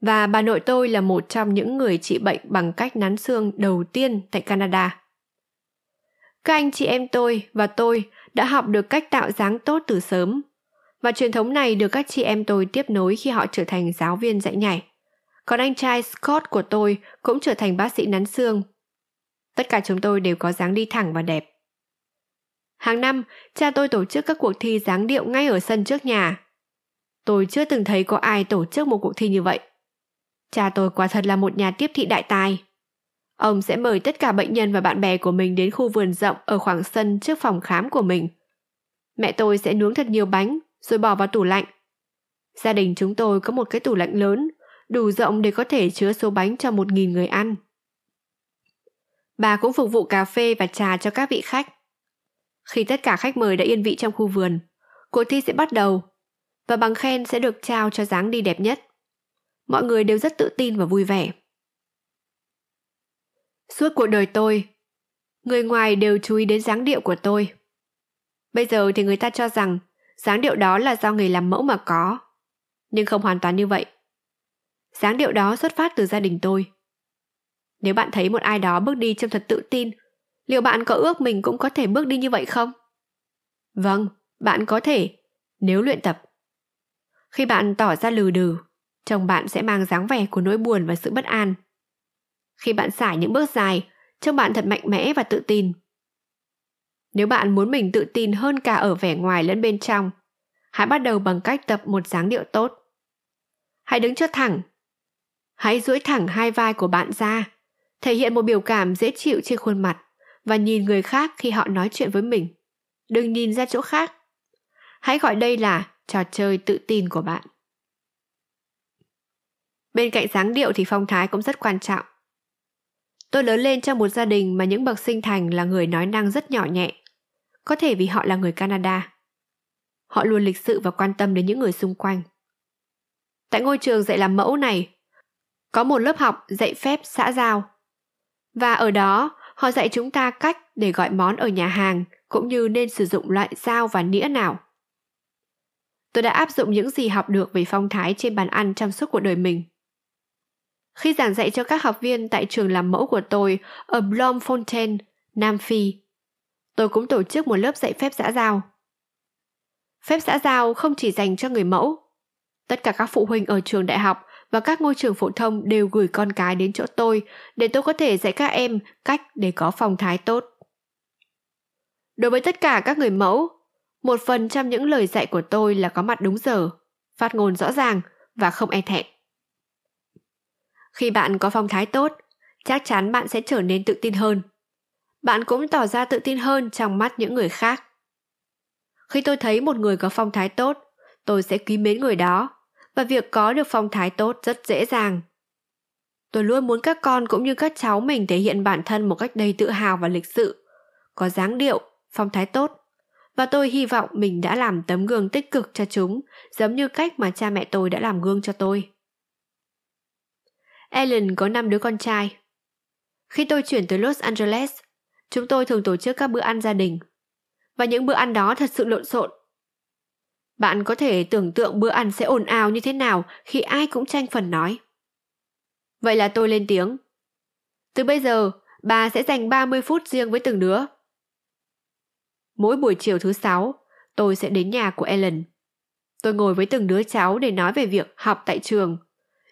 Và bà nội tôi là một trong những người trị bệnh bằng cách nắn xương đầu tiên tại Canada. Các anh chị em tôi và tôi đã học được cách tạo dáng tốt từ sớm. Và truyền thống này được các chị em tôi tiếp nối khi họ trở thành giáo viên dạy nhảy. Còn anh trai Scott của tôi cũng trở thành bác sĩ nắn xương. Tất cả chúng tôi đều có dáng đi thẳng và đẹp. Hàng năm, cha tôi tổ chức các cuộc thi dáng điệu ngay ở sân trước nhà. Tôi chưa từng thấy có ai tổ chức một cuộc thi như vậy. Cha tôi quả thật là một nhà tiếp thị đại tài. Ông sẽ mời tất cả bệnh nhân và bạn bè của mình đến khu vườn rộng ở khoảng sân trước phòng khám của mình. Mẹ tôi sẽ nướng thật nhiều bánh rồi bỏ vào tủ lạnh. Gia đình chúng tôi có một cái tủ lạnh lớn, đủ rộng để có thể chứa số bánh cho một nghìn người ăn. Bà cũng phục vụ cà phê và trà cho các vị khách. Khi tất cả khách mời đã yên vị trong khu vườn, cuộc thi sẽ bắt đầu và bằng khen sẽ được trao cho dáng đi đẹp nhất. Mọi người đều rất tự tin và vui vẻ. Suốt cuộc đời tôi, người ngoài đều chú ý đến dáng điệu của tôi. Bây giờ thì người ta cho rằng dáng điệu đó là do người làm mẫu mà có. Nhưng không hoàn toàn như vậy. Dáng điệu đó xuất phát từ gia đình tôi. Nếu bạn thấy một ai đó bước đi trông thật tự tin, liệu bạn có ước mình cũng có thể bước đi như vậy không? Vâng, bạn có thể, nếu luyện tập. Khi bạn tỏ ra lừ đừ, chồng bạn sẽ mang dáng vẻ của nỗi buồn và sự bất an. Khi bạn xải những bước dài, trông bạn thật mạnh mẽ và tự tin. Nếu bạn muốn mình tự tin hơn cả ở vẻ ngoài lẫn bên trong, hãy bắt đầu bằng cách tập một dáng điệu tốt. Hãy đứng cho thẳng. Hãy duỗi thẳng hai vai của bạn ra, thể hiện một biểu cảm dễ chịu trên khuôn mặt và nhìn người khác khi họ nói chuyện với mình. Đừng nhìn ra chỗ khác. Hãy gọi đây là trò chơi tự tin của bạn. Bên cạnh dáng điệu thì phong thái cũng rất quan trọng. Tôi lớn lên trong một gia đình mà những bậc sinh thành là người nói năng rất nhỏ nhẹ. Có thể vì họ là người Canada. Họ luôn lịch sự và quan tâm đến những người xung quanh. Tại ngôi trường dạy làm mẫu này, có một lớp học dạy phép xã giao. Và ở đó, họ dạy chúng ta cách để gọi món ở nhà hàng cũng như nên sử dụng loại dao và nĩa nào. Tôi đã áp dụng những gì học được về phong thái trên bàn ăn trong suốt cuộc đời mình. Khi giảng dạy cho các học viên tại trường làm mẫu của tôi ở Bloemfontein, Nam Phi, tôi cũng tổ chức một lớp dạy phép xã giao. Phép xã giao không chỉ dành cho người mẫu. Tất cả các phụ huynh ở trường đại học và các ngôi trường phổ thông đều gửi con cái đến chỗ tôi để tôi có thể dạy các em cách để có phong thái tốt. Đối với tất cả các người mẫu, một phần trong những lời dạy của tôi là có mặt đúng giờ, phát ngôn rõ ràng và không e thẹn. Khi bạn có phong thái tốt, chắc chắn bạn sẽ trở nên tự tin hơn. Bạn cũng tỏ ra tự tin hơn trong mắt những người khác. Khi tôi thấy một người có phong thái tốt, tôi sẽ quý mến người đó và việc có được phong thái tốt rất dễ dàng. Tôi luôn muốn các con cũng như các cháu mình thể hiện bản thân một cách đầy tự hào và lịch sự, có dáng điệu, phong thái tốt. Và tôi hy vọng mình đã làm tấm gương tích cực cho chúng, giống như cách mà cha mẹ tôi đã làm gương cho tôi. Ellen có 5 đứa con trai. Khi tôi chuyển tới Los Angeles, chúng tôi thường tổ chức các bữa ăn gia đình. Và những bữa ăn đó thật sự lộn xộn. Bạn có thể tưởng tượng bữa ăn sẽ ồn ào như thế nào khi ai cũng tranh phần nói. Vậy là tôi lên tiếng. Từ bây giờ, bà sẽ dành 30 phút riêng với từng đứa. Mỗi buổi chiều thứ sáu, tôi sẽ đến nhà của Ellen. Tôi ngồi với từng đứa cháu để nói về việc học tại trường,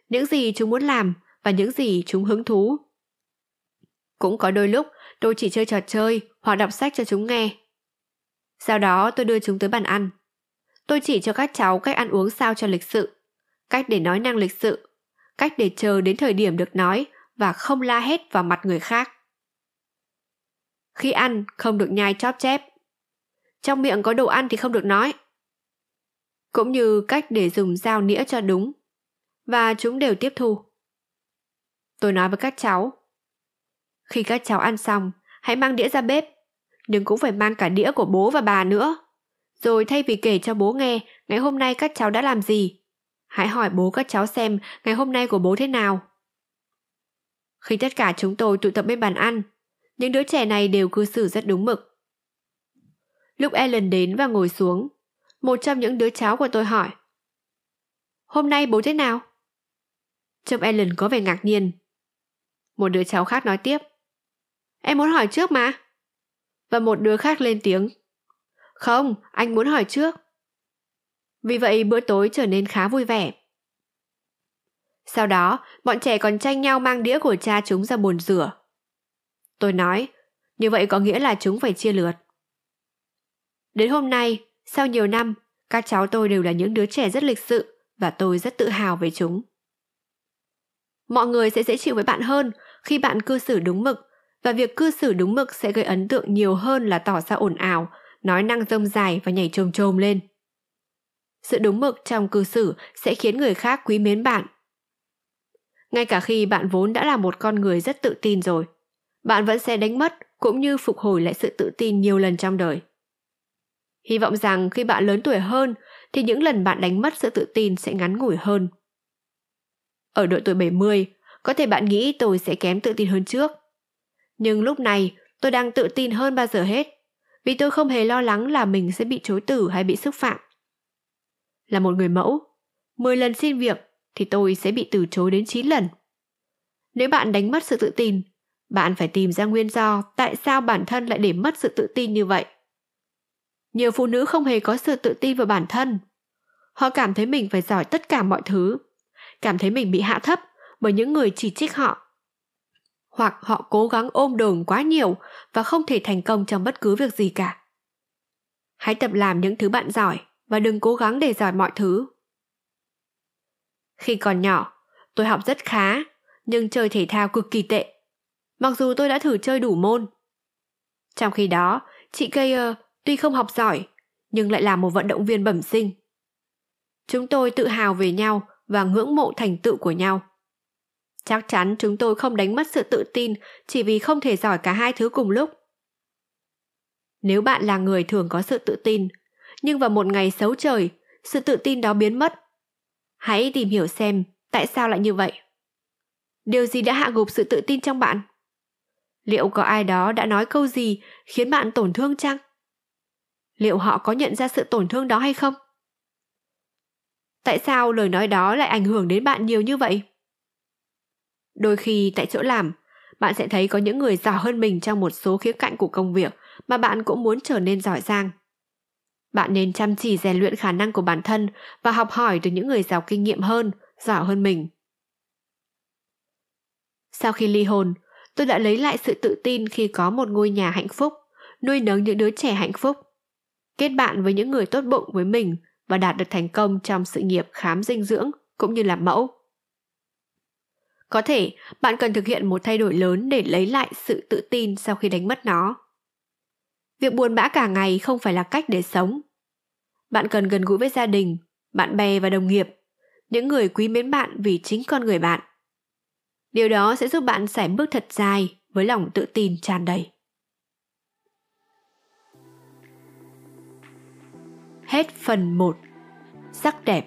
những gì chúng muốn làm và những gì chúng hứng thú. Cũng có đôi lúc tôi chỉ chơi trò chơi hoặc đọc sách cho chúng nghe. Sau đó tôi đưa chúng tới bàn ăn. Tôi chỉ cho các cháu cách ăn uống sao cho lịch sự, cách để nói năng lịch sự, cách để chờ đến thời điểm được nói và không la hét vào mặt người khác. Khi ăn, không được nhai chóp chép. Trong miệng có đồ ăn thì không được nói. Cũng như cách để dùng dao nĩa cho đúng. Và chúng đều tiếp thu. Tôi nói với các cháu. Khi các cháu ăn xong, hãy mang đĩa ra bếp. Nhưng cũng phải mang cả đĩa của bố và bà nữa. Rồi thay vì kể cho bố nghe ngày hôm nay các cháu đã làm gì, hãy hỏi bố các cháu xem ngày hôm nay của bố thế nào. Khi tất cả chúng tôi tụ tập bên bàn ăn, những đứa trẻ này đều cư xử rất đúng mực. Lúc Ellen đến và ngồi xuống, một trong những đứa cháu của tôi hỏi Hôm nay bố thế nào? Trông Ellen có vẻ ngạc nhiên. Một đứa cháu khác nói tiếp Em muốn hỏi trước mà. Và một đứa khác lên tiếng Không, anh muốn hỏi trước. Vì vậy bữa tối trở nên khá vui vẻ. Sau đó, bọn trẻ còn tranh nhau mang đĩa của cha chúng ra bồn rửa. Tôi nói, như vậy có nghĩa là chúng phải chia lượt. Đến hôm nay, sau nhiều năm, các cháu tôi đều là những đứa trẻ rất lịch sự và tôi rất tự hào về chúng. Mọi người sẽ dễ chịu với bạn hơn khi bạn cư xử đúng mực và việc cư xử đúng mực sẽ gây ấn tượng nhiều hơn là tỏ ra ồn ào, nói năng rông dài và nhảy trồm trồm lên. Sự đúng mực trong cư xử sẽ khiến người khác quý mến bạn. Ngay cả khi bạn vốn đã là một con người rất tự tin rồi, bạn vẫn sẽ đánh mất cũng như phục hồi lại sự tự tin nhiều lần trong đời. Hy vọng rằng khi bạn lớn tuổi hơn thì những lần bạn đánh mất sự tự tin sẽ ngắn ngủi hơn. Ở độ tuổi 70, có thể bạn nghĩ tôi sẽ kém tự tin hơn trước. Nhưng lúc này, tôi đang tự tin hơn bao giờ hết, vì tôi không hề lo lắng là mình sẽ bị chối từ hay bị xúc phạm. Là một người mẫu, 10 lần xin việc thì tôi sẽ bị từ chối đến 9 lần. Nếu bạn đánh mất sự tự tin, bạn phải tìm ra nguyên do tại sao bản thân lại để mất sự tự tin như vậy. Nhiều phụ nữ không hề có sự tự tin vào bản thân. Họ cảm thấy mình phải giỏi tất cả mọi thứ, cảm thấy mình bị hạ thấp bởi những người chỉ trích họ. Hoặc họ cố gắng ôm đồm quá nhiều và không thể thành công trong bất cứ việc gì cả. Hãy tập làm những thứ bạn giỏi và đừng cố gắng để giỏi mọi thứ. Khi còn nhỏ, tôi học rất khá, nhưng chơi thể thao cực kỳ tệ. Mặc dù tôi đã thử chơi đủ môn. Trong khi đó, chị Kayer tuy không học giỏi, nhưng lại là một vận động viên bẩm sinh. Chúng tôi tự hào về nhau và ngưỡng mộ thành tựu của nhau. Chắc chắn chúng tôi không đánh mất sự tự tin chỉ vì không thể giỏi cả hai thứ cùng lúc. Nếu bạn là người thường có sự tự tin, nhưng vào một ngày xấu trời, sự tự tin đó biến mất, hãy tìm hiểu xem tại sao lại như vậy. Điều gì đã hạ gục sự tự tin trong bạn? Liệu có ai đó đã nói câu gì khiến bạn tổn thương chăng? Liệu họ có nhận ra sự tổn thương đó hay không? Tại sao lời nói đó lại ảnh hưởng đến bạn nhiều như vậy? Đôi khi tại chỗ làm, bạn sẽ thấy có những người giỏi hơn mình trong một số khía cạnh của công việc mà bạn cũng muốn trở nên giỏi giang. Bạn nên chăm chỉ rèn luyện khả năng của bản thân và học hỏi từ những người giàu kinh nghiệm hơn, giỏi hơn mình. Sau khi ly hôn, tôi đã lấy lại sự tự tin khi có một ngôi nhà hạnh phúc, nuôi nấng những đứa trẻ hạnh phúc, kết bạn với những người tốt bụng với mình và đạt được thành công trong sự nghiệp khám dinh dưỡng cũng như làm mẫu. Có thể bạn cần thực hiện một thay đổi lớn để lấy lại sự tự tin sau khi đánh mất nó. Việc buồn bã cả ngày không phải là cách để sống. Bạn cần gần gũi với gia đình, bạn bè và đồng nghiệp, những người quý mến bạn vì chính con người bạn. Điều đó sẽ giúp bạn sải bước thật dài với lòng tự tin tràn đầy. Hết phần 1 Sắc đẹp